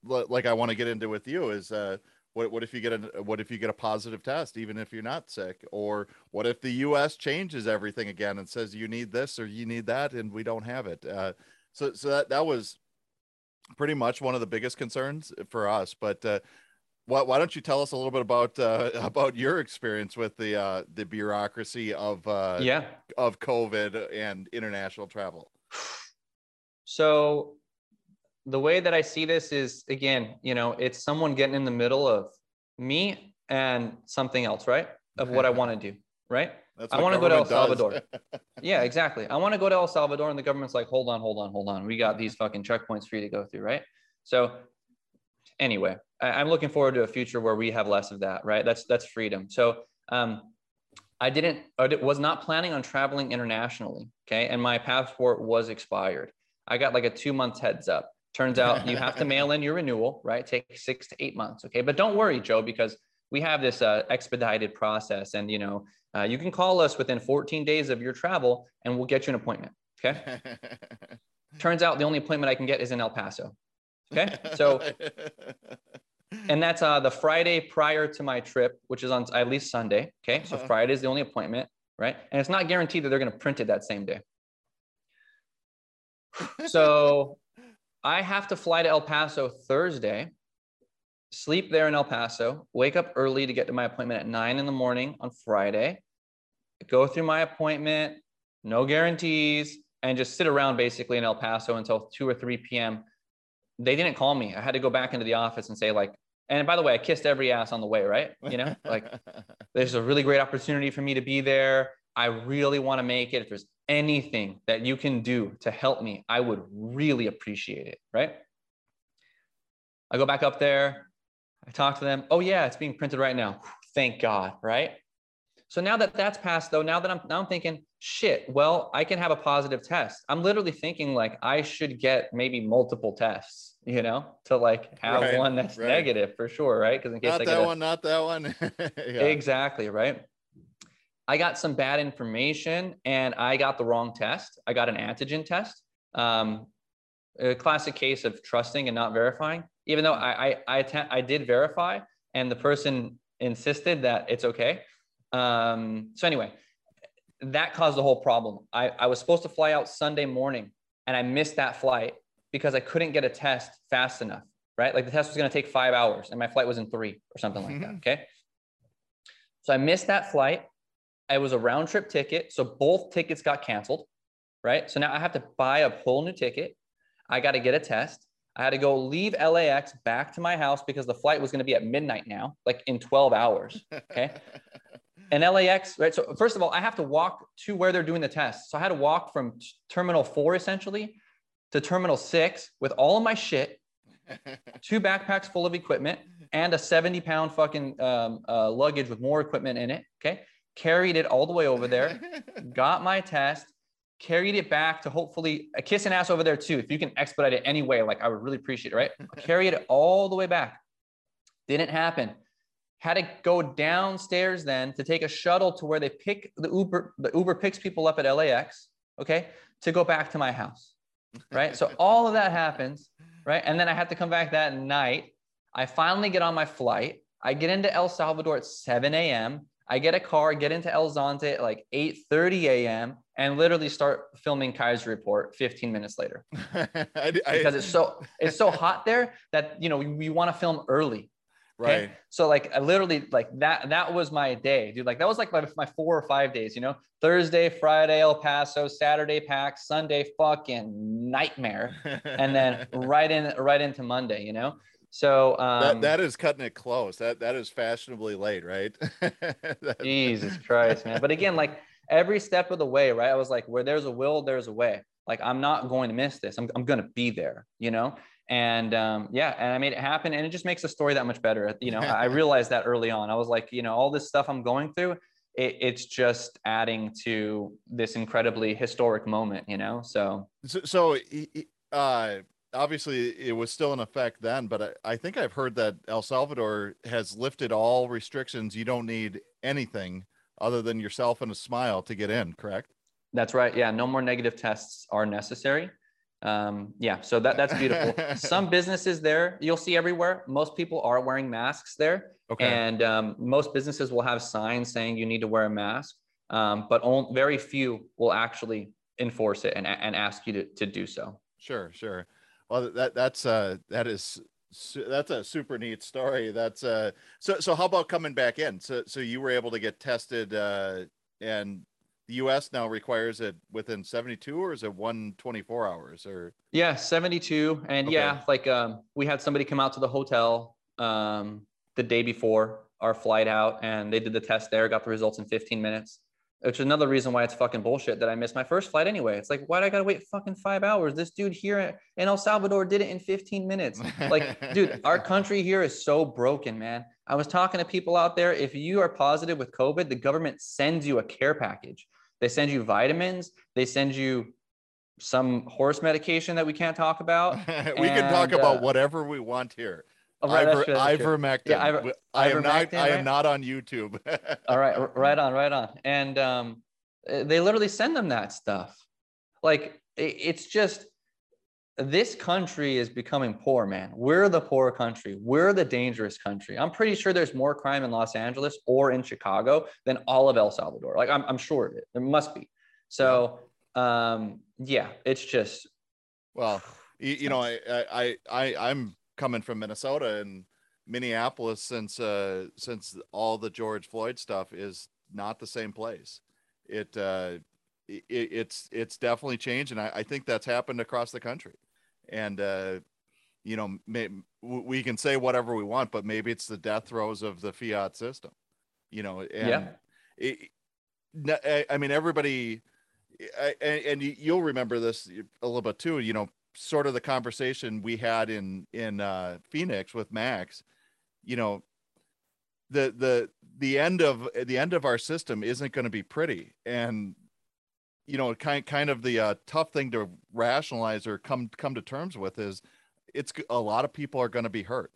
like i want to get into with you is uh what, what if you get a what if you get a positive test even if you're not sick? Or what if the us changes everything again and says you need this or you need that and we don't have it? Uh, so so that, that was pretty much one of the biggest concerns for us. But uh, why, why don't you tell us a little bit about uh, [laughs] about your experience with the uh, the bureaucracy of uh, yeah. of covid and international travel? So the way that I see this is again, you know, it's someone getting in the middle of me and something else, right? Of what I [laughs] want to do, right? I want to go to El Salvador. [laughs] yeah, exactly. I want to go to El Salvador, and the government's like, hold on, hold on, hold on. We got these fucking checkpoints for you to go through, right? So, anyway, I, am looking forward to a future where we have less of that, right? That's that's freedom. So, um, I didn't, I was not planning on traveling internationally, okay, and my passport was expired. I got like a two months heads up. Turns out you have to mail [laughs] in your renewal, right? Take six to eight months. Okay. But don't worry, Joe, because we have this uh, expedited process and, you know, uh, you can call us within 14 days of your travel and we'll get you an appointment. Okay. [laughs] Turns out the only appointment I can get is in El Paso. Okay. So, [laughs] and that's uh, the Friday prior to my trip, which is on at least Sunday. Okay. So Friday is the only appointment, right? And it's not guaranteed that they're going to print it that same day. So I have to fly to El Paso Thursday, sleep there in El Paso, wake up early to get to my appointment at nine in the morning on Friday, go through my appointment, no guarantees, and just sit around basically in El Paso until 2 or 3 p.m. They didn't call me. I had to go back into the office and say, like, and by the way, I kissed every ass on the way, right? You know, like [laughs] there's a really great opportunity for me to be there. I really want to make it. If there's anything that you can do to help me, I would really appreciate it. Right. I go back up there. I talk to them. Oh, yeah, it's being printed right now. Thank God. Right. So now that that's passed, though, now that I'm now I'm thinking, shit, well, I can have a positive test. I'm literally thinking like I should get maybe multiple tests, you know, to like have right, one that's right. negative for sure, right? Because in case not I that a, one, not that one. [laughs] yeah. Exactly, right. I got some bad information and I got the wrong test. I got an antigen test. Um, a classic case of trusting and not verifying. Even though I I I, att- I did verify and the person insisted that it's okay. Um, so anyway, that caused the whole problem. I, I was supposed to fly out Sunday morning and I missed that flight because I couldn't get a test fast enough, right? Like the test was going to take five hours and my flight was in three or something like mm-hmm. that. Okay. So I missed that flight. It was a round trip ticket. So both tickets got canceled. right? So now I have to buy a whole new ticket. I got to get a test. I had to go leave LAX back to my house because the flight was going to be at midnight now, like in 12 hours. Okay. [laughs] and LAX, right? So, first of all, I have to walk to where they're doing the test. So, I had to walk from terminal four essentially to terminal six with all of my shit, [laughs] two backpacks full of equipment, and a 70 pound fucking um, uh, luggage with more equipment in it. Okay. Carried it all the way over there, [laughs] got my test, carried it back to hopefully a kiss and ass over there too. If you can expedite it anyway, like I would really appreciate it, right? [laughs] Carried it all the way back. Didn't happen. Had to go downstairs then to take a shuttle to where they pick the Uber, the Uber picks people up at LAX, okay, to go back to my house, right? so [laughs] all of that happens, right? And then I had to come back that night. I finally get on my flight. I get into El Salvador at 7 a.m. I get a car, get into El Zonte at like 8:30 a.m. and literally start filming Keiser Report 15 minutes later. [laughs] I, I, because it's so it's so hot there that you know we, we want to film early. Okay? Right. So like I literally like that that was my day, dude. Like that was like my, my four or five days, you know. Thursday, Friday, El Paso, Saturday pack, Sunday fucking nightmare. [laughs] and then right in right into Monday, you know. So um, that, that is cutting it close. That that is fashionably late, right? [laughs] Jesus Christ, man. But again, like every step of the way, right? I was like, where there's a will, there's a way. Like I'm not going to miss this. I'm I'm gonna be there, you know. And um, yeah, and I made it happen, and it just makes the story that much better. You know, I [laughs] realized that early on. I was like, you know, all this stuff I'm going through, it, it's just adding to this incredibly historic moment. You know, so so, so uh obviously it was still in effect then, but I, I, think I've heard that El Salvador has lifted all restrictions. You don't need anything other than yourself and a smile to get in, correct? That's right. Yeah, no more negative tests are necessary. Um, yeah, so that that's beautiful. [laughs] Some businesses there you'll see everywhere. Most people are wearing masks there, okay. and um, most businesses will have signs saying you need to wear a mask. Um, but only, very few will actually enforce it and, and ask you to, to do so. Sure, sure. Well, that that's uh that is that's a super neat story. That's uh so so how about coming back in? So so you were able to get tested uh and the US now requires it within 72 or is it 124 hours or Yeah, 72 and okay. yeah, like um we had somebody come out to the hotel um the day before our flight out and they did the test there, got the results in 15 minutes which is another reason why it's fucking bullshit that I missed my first flight anyway. It's like, why do I gotta wait fucking five hours? This dude here in El Salvador did it in 15 minutes. Like, [laughs] dude, our country here is so broken, man. I was talking to people out there. If you are positive with COVID, the government sends you a care package. They send you vitamins, they send you some horse medication that we can't talk about. [laughs] we and, can talk about uh, whatever we want here. Oh, right, Iver, ivermectin. Yeah, Iver, I am not. I am not on YouTube. [laughs] All right, right on, right on. And um, eh, they literally send them that stuff. Like it's just this country is becoming poor, man. We're the poor country. We're the dangerous country. I'm pretty sure there's more crime in Los Angeles or in Chicago than all of El Salvador. Like I'm, I'm sure of it. There must be. So um, yeah, it's just. Well, you, you know, I, I, I, I'm coming from Minnesota and Minneapolis since uh since all the George Floyd stuff is not the same place. It uh it, it's it's definitely changed and I, I think that's happened across the country. And uh you know may, we can say whatever we want but maybe it's the death throes of the fiat system. You know, and yeah. It, I mean everybody and you'll remember this a little bit too, you know, sort of the conversation we had in in uh, Phoenix with Max, you know, the the the end of the end of our system isn't going to be pretty, and you know, kind kind of the uh, tough thing to rationalize or come come to terms with is it's a lot of people are going to be hurt,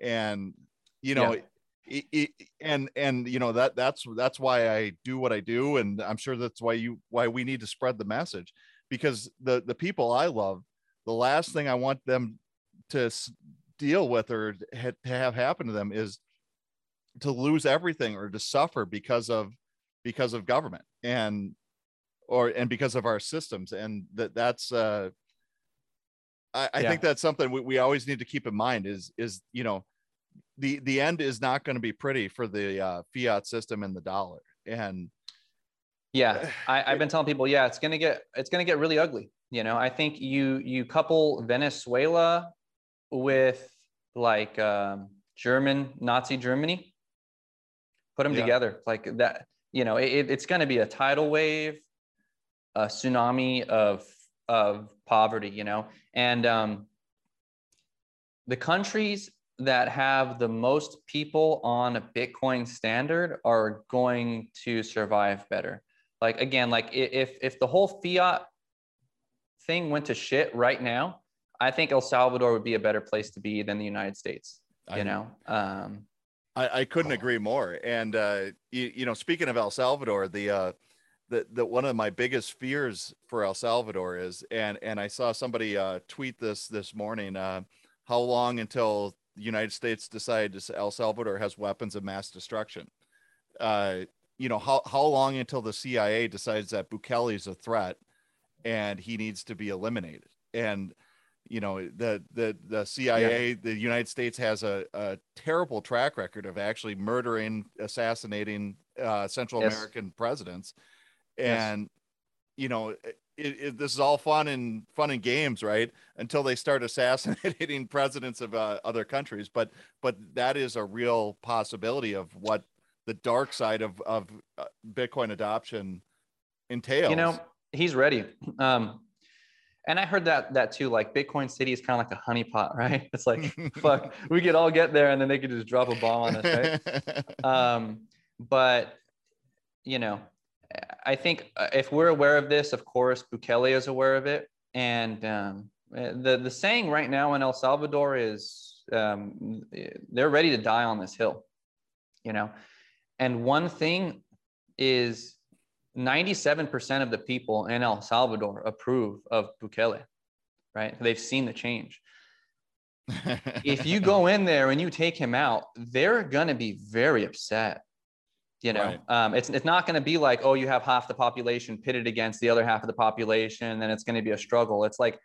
and you know. Yeah. It, it, and and you know that that's that's why I do what I do, and I'm sure that's why you why we need to spread the message because the the people I love the last thing I want them to deal with or to have happen to them is to lose everything or to suffer because of because of government and or and because of our systems and that that's uh i, I yeah. think that's something we, we always need to keep in mind is is you know the the end is not going to be pretty for the uh, fiat system and the dollar and Yeah, [sighs] I, I've been telling people, yeah, it's gonna get it's gonna get really ugly. You know, I think you you couple Venezuela with like um, German Nazi Germany, put them Yeah. together like that. You know, it, it's going to be a tidal wave, a tsunami of of poverty. You know, and um, the countries that have the most people on a Bitcoin standard are going to survive better. Like again, like if if the whole fiat thing went to shit right now, I think El Salvador would be a better place to be than the United States. You I- know, um, I, I couldn't agree more. And uh, you, you know, speaking of El Salvador, the uh, the the one of my biggest fears for El Salvador is, and and I saw somebody uh, tweet this this morning. Uh, how long until the United States decides El Salvador has weapons of mass destruction? Uh, you know, how how long until the CIA decides that Bukele is a threat and he needs to be eliminated? And you know the the the CIA, the United States has a, a terrible track record of actually murdering, assassinating uh, Central Yes. American presidents, Yes. and you know it, it, this is all fun and fun and games, right? Until they start assassinating [laughs] presidents of uh, other countries, but but that is a real possibility of what the dark side of of uh, Bitcoin adoption entails. you know, he's ready. Um, and I heard that that too. Like Bitcoin City is kind of like a honeypot, [laughs] right? It's like fuck, [laughs] we could all get there, and then they could just drop a bomb on us, right? [laughs] um, but you know, I think uh, if we're aware of this, of course, Bukele is aware of it, and um, the the saying right now in El Salvador is um, they're ready to die on this hill, you know, and one thing is 97% of the people in El Salvador approve of Bukele, right? They've seen the change [laughs] if you go in there and you take him out, they're going to be very upset. You know, Right. um, it's it's not going to be like, oh, you have half the population pitted against the other half of the population, and then it's going to be a struggle. It's like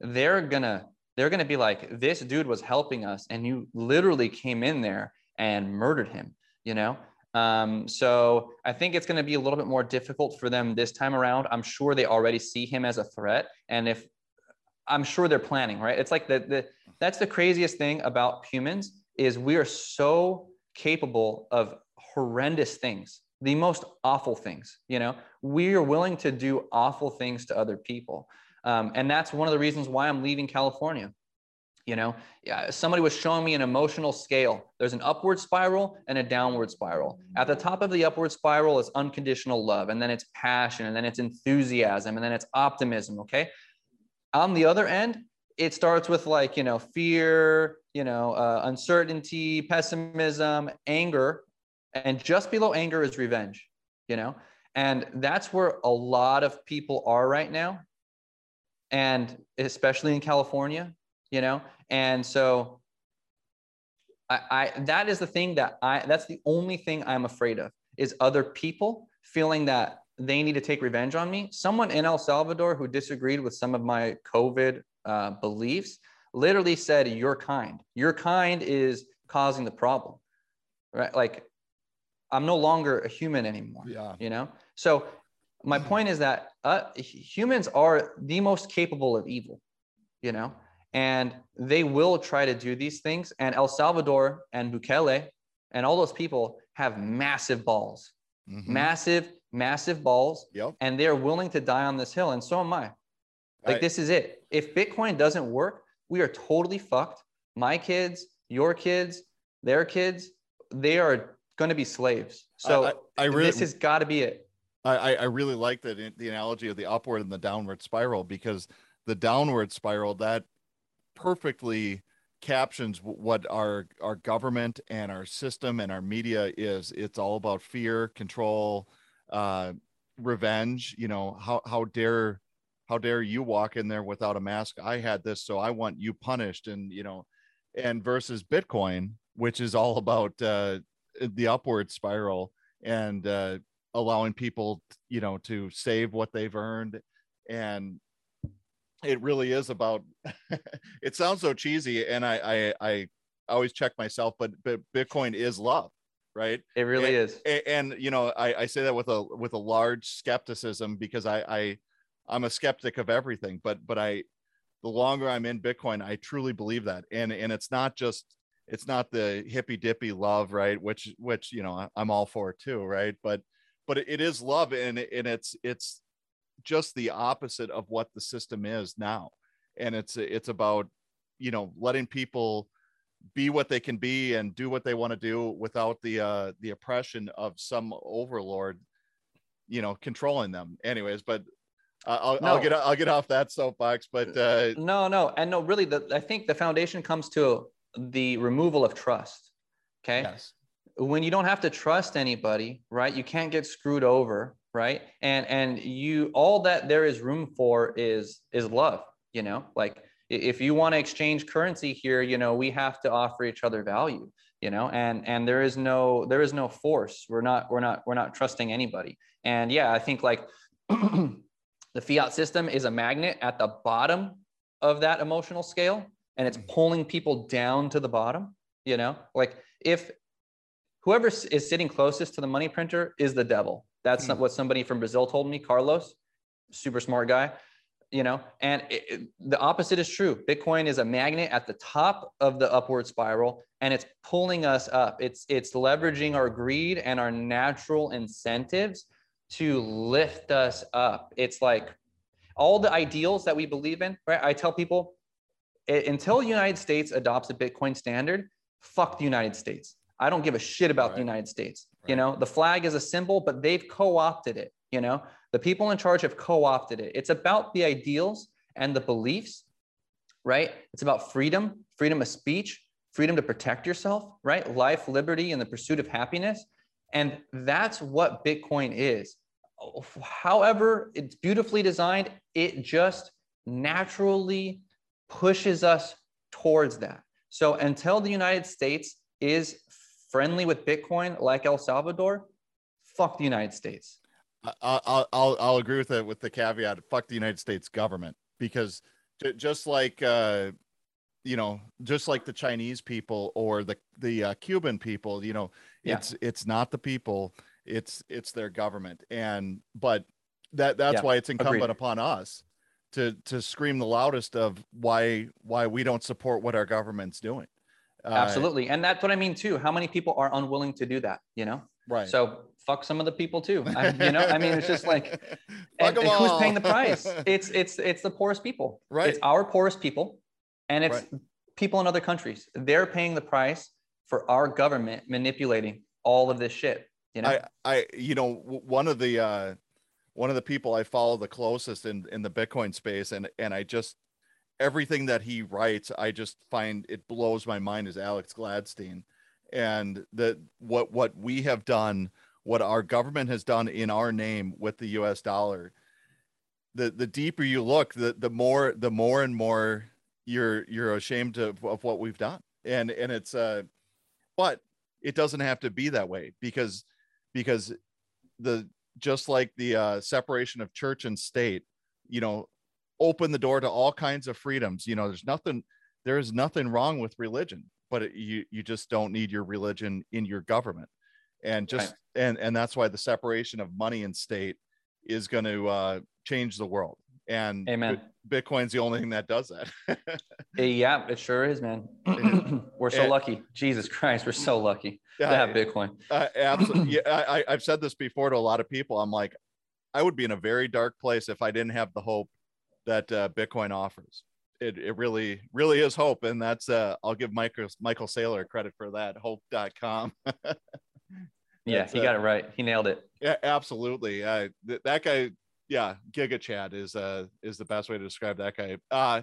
they're gonna they're gonna be like, this dude was helping us, and you literally came in there and murdered him. You know. Um, so I think it's going to be a little bit more difficult for them this time around. I'm sure they already see him as a threat, and if I'm sure they're planning, right? It's like the the that's the craziest thing about humans is we are so capable of horrendous things the most awful things you know we are willing to do awful things to other people um, and that's one of the reasons why i'm leaving california you know? Yeah, somebody was showing me an emotional scale there's an upward spiral and a downward spiral. At the top of the upward spiral is unconditional love and then it's passion and then it's enthusiasm and then it's optimism okay? On the other end it starts with like you know fear you know uh, uncertainty pessimism anger and just below anger is revenge you know? And that's where a lot of people are right now and especially in california you know? And so I, I that is the thing that i that's the only thing i'm afraid of is other people feeling that they need to take revenge on me. Someone in el salvador who disagreed with some of my covid uh, beliefs literally said you're kind. Your kind is causing the problem. Right? Like i'm no longer a human anymore yeah. you know? So my point is that uh, humans are the most capable of evil you know and they will try to do these things. And el salvador and bukele and all those people have massive balls Mhm. massive massive balls. Yep. and they're willing to die on this hill and so am i. Like this is it. If bitcoin doesn't work we are totally fucked. My kids your kids their kids they are going to be slaves. So I, I, I really, this has got to be it. I, I- really like the the analogy of the upward and the downward spiral because the downward spiral that perfectly captions what our our government and our system and our media is. It's all about fear, control, uh, revenge. You know how how dare how dare you walk in there without a mask? I had this, so I want you punished. And you know, and versus Bitcoin, which is all about uh, the upward spiral and uh, allowing people you know to save what they've earned and it really is about [laughs] it sounds so cheesy and I, I i always check myself but but bitcoin is love right? It really and, is. And, and you know, I, I say that with a with a large skepticism because I, I I'm a skeptic of everything, but but I the longer I'm in Bitcoin, I truly believe that. And and it's not just it's not the hippy dippy love, right? Which which you know I'm all for too, right? But but it is love, and and it's it's just the opposite of what the system is now, and it's it's about you know letting people be what they can be and do what they want to do without the uh the oppression of some overlord you know controlling them anyways but I'll, no. I'll get I'll get off that soapbox, but uh, no, no, and no, really, the, I think the foundation comes to the removal of trust. Okay. Yes. When you don't have to trust anybody, right? You can't get screwed over, right? And and you all that there is room for is is love. You know, like if you want to exchange currency here, you know, we have to offer each other value. You know, and and there is no there is no force. We're not we're not we're not trusting anybody. And yeah, I think like. [clears throat] The fiat system is a magnet at the bottom of that emotional scale and it's mm. pulling people down to the bottom, you know? Like if whoever is sitting closest to the money printer is the devil. That's mm. what somebody from Brazil told me, Carlos, super smart guy, you know? And it, it, the opposite is true. Bitcoin is a magnet at the top of the upward spiral and it's pulling us up. It's it's leveraging our greed and our natural incentives to lift us up. It's like all the ideals that we believe in, right? I tell people until the United States adopts a Bitcoin standard, fuck the United States. I don't give a shit about right. the United States. Right. You know, the flag is a symbol, but they've co-opted it. You know, the people in charge have co-opted it. It's about the ideals and the beliefs, right? It's about freedom, freedom of speech, freedom to protect yourself, right? Life, liberty, and the pursuit of happiness. And that's what Bitcoin is. However, it's beautifully designed, it just naturally pushes us towards that. So until the United States is friendly with Bitcoin like El Salvador, fuck the United States. I'll, I'll, I'll agree with it with the caveat, fuck the United States government, because just like, uh, you know, just like the Chinese people or the, the uh, Cuban people, you know, yeah. it's it's not the people it's it's their government and but that that's yeah, why it's incumbent agreed. upon us to to scream the loudest of why why we don't support what our government's doing absolutely. And that's what i mean too. How many people are unwilling to do that you know? Right. So fuck some of the people too. I, you know i mean it's just like [laughs] and, and who's paying the price? [laughs] It's it's it's the poorest people. Right. It's our poorest people and it's right. people in other countries. They're paying the price for our government manipulating all of this shit. You know, I, I, you know, one of the, uh, one of the people I follow the closest in, in the Bitcoin space, and and I just everything that he writes, I just find it blows my mind is Alex Gladstein, and that what what we have done, what our government has done in our name with the U.S. dollar. The the deeper you look, the the more the more and more you're you're ashamed of, of what we've done, and and it's uh, but it doesn't have to be that way because because the just like the uh, separation of church and state you know open the door to all kinds of freedoms you know there's nothing there's nothing wrong with religion but it, you you just don't need your religion in your government and just right. and and that's why the separation of money and state is going to uh, change the world and Amen. Bitcoin's the only thing that does that. [laughs] yeah, it sure is, man. [clears throat] we're so and, lucky. Jesus Christ, we're so lucky to have Bitcoin. Uh, absolutely. [clears throat] yeah, I, I've said this before to a lot of people. I'm like, I would be in a very dark place if I didn't have the hope that uh, Bitcoin offers. It, it really, really is hope. And that's, uh, I'll give Michael, Michael Saylor credit for that, hope.com. [laughs] yeah, he got it right. He nailed it. Yeah, absolutely. Uh, th- that guy, yeah, Giga Chad is uh is the best way to describe that guy. Uh,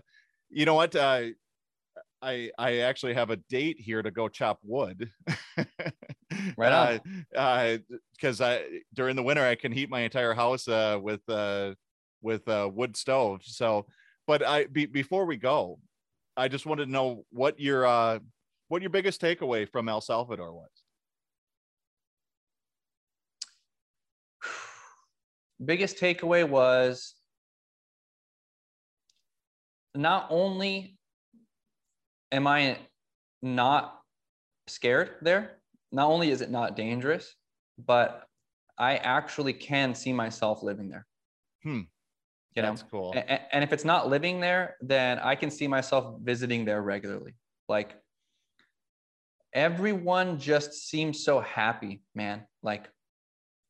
you know what? Uh, I I actually have a date here to go chop wood. [laughs] right on. Uh, because uh, I during the winter I can heat my entire house uh with uh with a wood stove. So, but I be, before we go, I just wanted to know what your uh what your biggest takeaway from El Salvador was. [sighs] biggest takeaway was not only am I not scared there, not only is it not dangerous, but I actually can see myself living there. Hmm. You know, That's cool. and, and if it's not living there, then I can see myself visiting there regularly. Like everyone just seems so happy, man. Like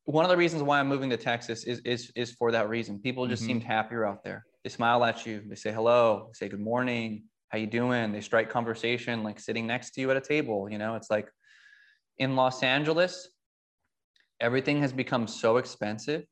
one of the reasons why I'm moving to Texas is is is for that reason. People just Mhm. seemed happier out there. They smile at you. They say hello. They say good morning. How you doing? They strike conversation like sitting next to you at a table. You know, it's like in Los Angeles, everything has become so expensive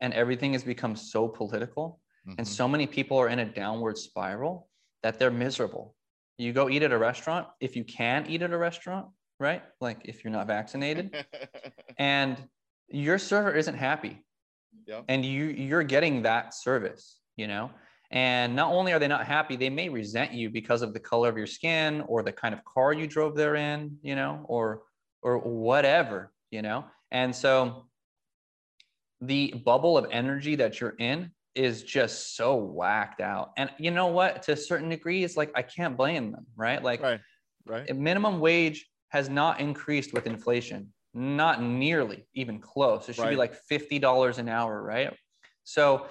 and everything has become so political and Mhm. so many people are in a downward spiral that they're miserable. You go eat at a restaurant, if you can eat at a restaurant, right? Like if you're not vaccinated, [laughs] and your server isn't happy. Yep. And you you're getting that service, you know? And not only are they not happy, they may resent you because of the color of your skin or the kind of car you drove there in, you know, or or whatever, you know? And so the bubble of energy that you're in is just so whacked out. And you know what? To a certain degree, it's like I can't blame them, right? Like right. Right. minimum wage has not increased with inflation, not nearly even close. It should be like $50 an hour, right? So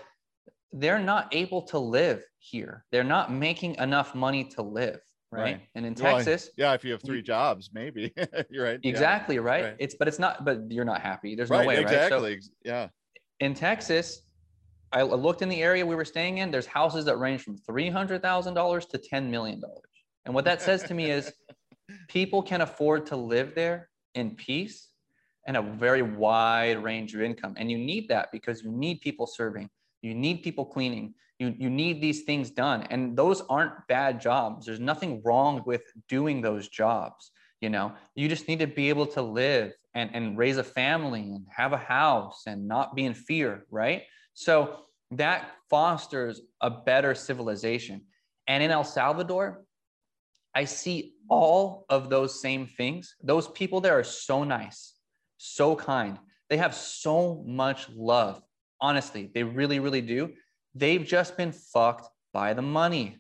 they're not able to live here. They're not making enough money to live, right? Right. And in Well, Texas, Yeah, if you have three jobs, maybe [laughs] you're right. Yeah. exactly, right? right. It's but it's not but you're not happy. There's Right. no way, right? Exactly. Ex- yeah. In Texas, I looked in the area we were staying in. There's houses that range from three hundred thousand dollars to ten million dollars. And what that says to me is, [laughs] people can afford to live there in peace and a very wide range of income. And you need that because you need people serving, you need people cleaning, you you need these things done. And those aren't bad jobs. There's nothing wrong with doing those jobs. You know, you just need to be able to live and, and raise a family and have a house and not be in fear, right? So that fosters a better civilization. And in El Salvador, I see all of those same things. Those people there are so nice, so kind. They have so much love. Honestly, they really, really do. They've just been fucked by the money.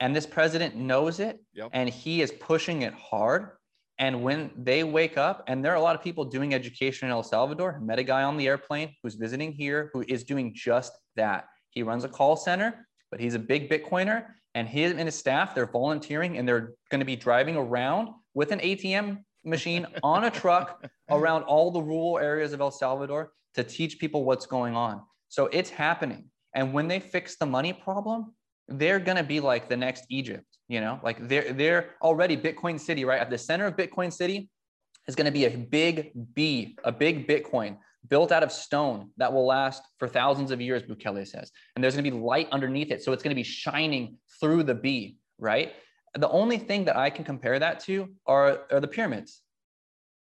And this president knows it Yep. and he is pushing it hard. And when they wake up, and there are a lot of people doing education in El Salvador, I met a guy on the airplane who's visiting here who is doing just that. He runs a call center, but he's a big Bitcoiner, and he and his staff, they're volunteering and they're going to be driving around with an ATM machine [laughs] on a truck around all the rural areas of El Salvador to teach people what's going on. So it's happening. And when they fix the money problem, they're going to be like the next Egypt, you know, like they're, they're already Bitcoin City, right? At the center of Bitcoin City is going to be a big B, a big Bitcoin built out of stone that will last for thousands of years, Bukele says. And there's going to be light underneath it. So it's going to be shining through the B, right? The only thing that I can compare that to are, are the pyramids.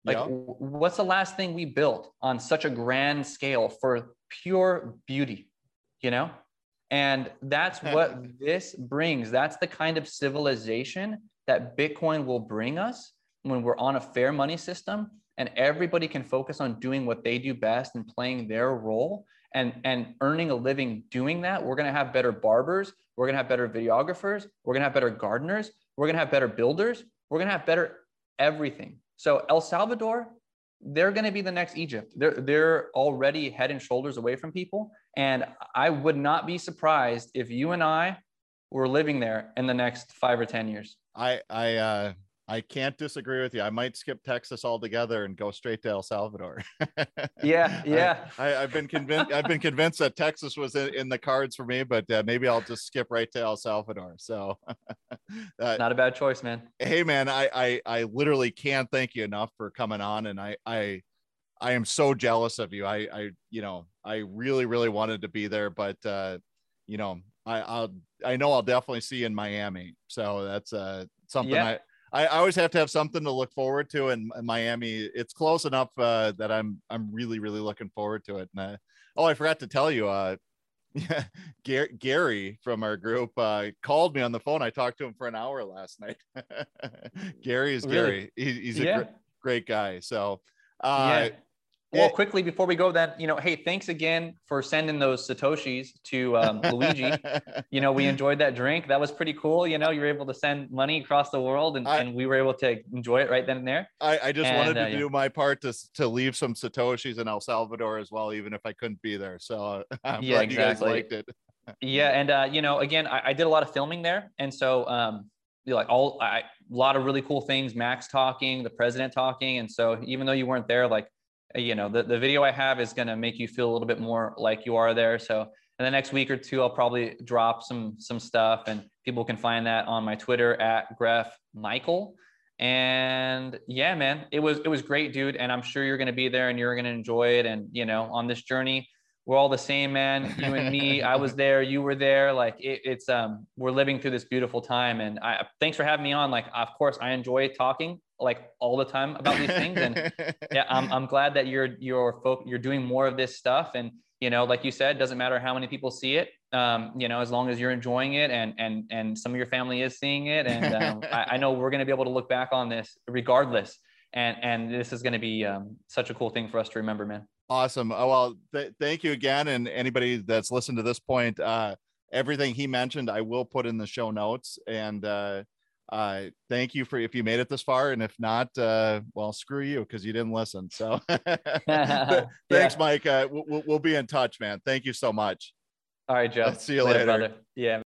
Like, Yeah. what's the last thing we built on such a grand scale for pure beauty, you know? And that's hmm. what this brings. That's the kind of civilization that Bitcoin will bring us when we're on a fair money system and everybody can focus on doing what they do best and playing their role and, and earning a living doing that. We're going to have better barbers. We're going to have better videographers. We're going to have better gardeners. We're going to have better builders. We're going to have better everything. So El Salvador, they're going to be the next Egypt. They're they're already head and shoulders away from people, and I would not be surprised if you and I were living there in the next five or ten years. I I uh I can't disagree with you. I might skip Texas altogether and go straight to El Salvador. Yeah, [laughs] yeah. I, have been convinced. I've been convinced that Texas was in, in the cards for me, but uh, maybe I'll just skip right to El Salvador. So, [laughs] uh, Not a bad choice, man. hey, man, I, I I literally can't thank you enough for coming on, and I I I am so jealous of you. I I you know I really really wanted to be there, but uh, you know I I'll I know I'll definitely see you in Miami. So that's uh something Yeah. I. I always have to have something to look forward to in in Miami. It's close enough uh, that I'm I'm really really looking forward to it. And uh, oh, I forgot to tell you, uh, yeah, [laughs] Gar- Gary from our group uh, called me on the phone. I talked to him for an hour last night. [laughs] Gary is Really? Gary. He, he's a Yeah. gr- great guy. So, uh, yeah. Well, quickly before we go, then you know, hey, thanks again for sending those satoshis to um, Luigi. [laughs] you know, we enjoyed that drink. That was pretty cool. You know, you were able to send money across the world, and, I, and we were able to enjoy it right then and there. I, I just and, wanted to uh, do yeah. my part to to leave some satoshis in El Salvador as well, even if I couldn't be there. So [laughs] I'm yeah, glad exactly. you guys liked it. [laughs] yeah, and uh, you know, again, I, I, did a lot of filming there, and so um, you know, like all I, a lot of really cool things. Max talking, the president talking, and so even though you weren't there, like you know, the, the video I have is going to make you feel a little bit more like you are there. So in the next week or two, I'll probably drop some, some stuff and people can find that on my Twitter at Gref Michael. And yeah, man, it was, it was great, dude. And I'm sure you're going to be there and you're going to enjoy it. And, you know, on this journey, we're all the same, man. You and me, [laughs] I was there, you were there. Like it, it's, um, we're living through this beautiful time. And I, thanks for having me on. Like, of course I enjoy talking like all the time about these things. And [laughs] yeah, I'm, I'm glad that you're, you're folk, you're doing more of this stuff. And, you know, like you said, doesn't matter how many people see it. Um, you know, as long as you're enjoying it and, and, and some of your family is seeing it. And um, I, I know we're going to be able to look back on this regardless. And, and this is going to be um, such a cool thing for us to remember, man. Awesome. Oh, well, th- thank you again. And anybody that's listened to this point, uh, everything he mentioned, I will put in the show notes. And uh, uh, thank you for if you made it this far. And if not, uh, well, screw you because you didn't listen. So [laughs] [laughs] thanks, yeah. Mike. Uh, we'll, we'll be in touch, man. Thank you so much. All right, Joe. see you later. later. Yeah.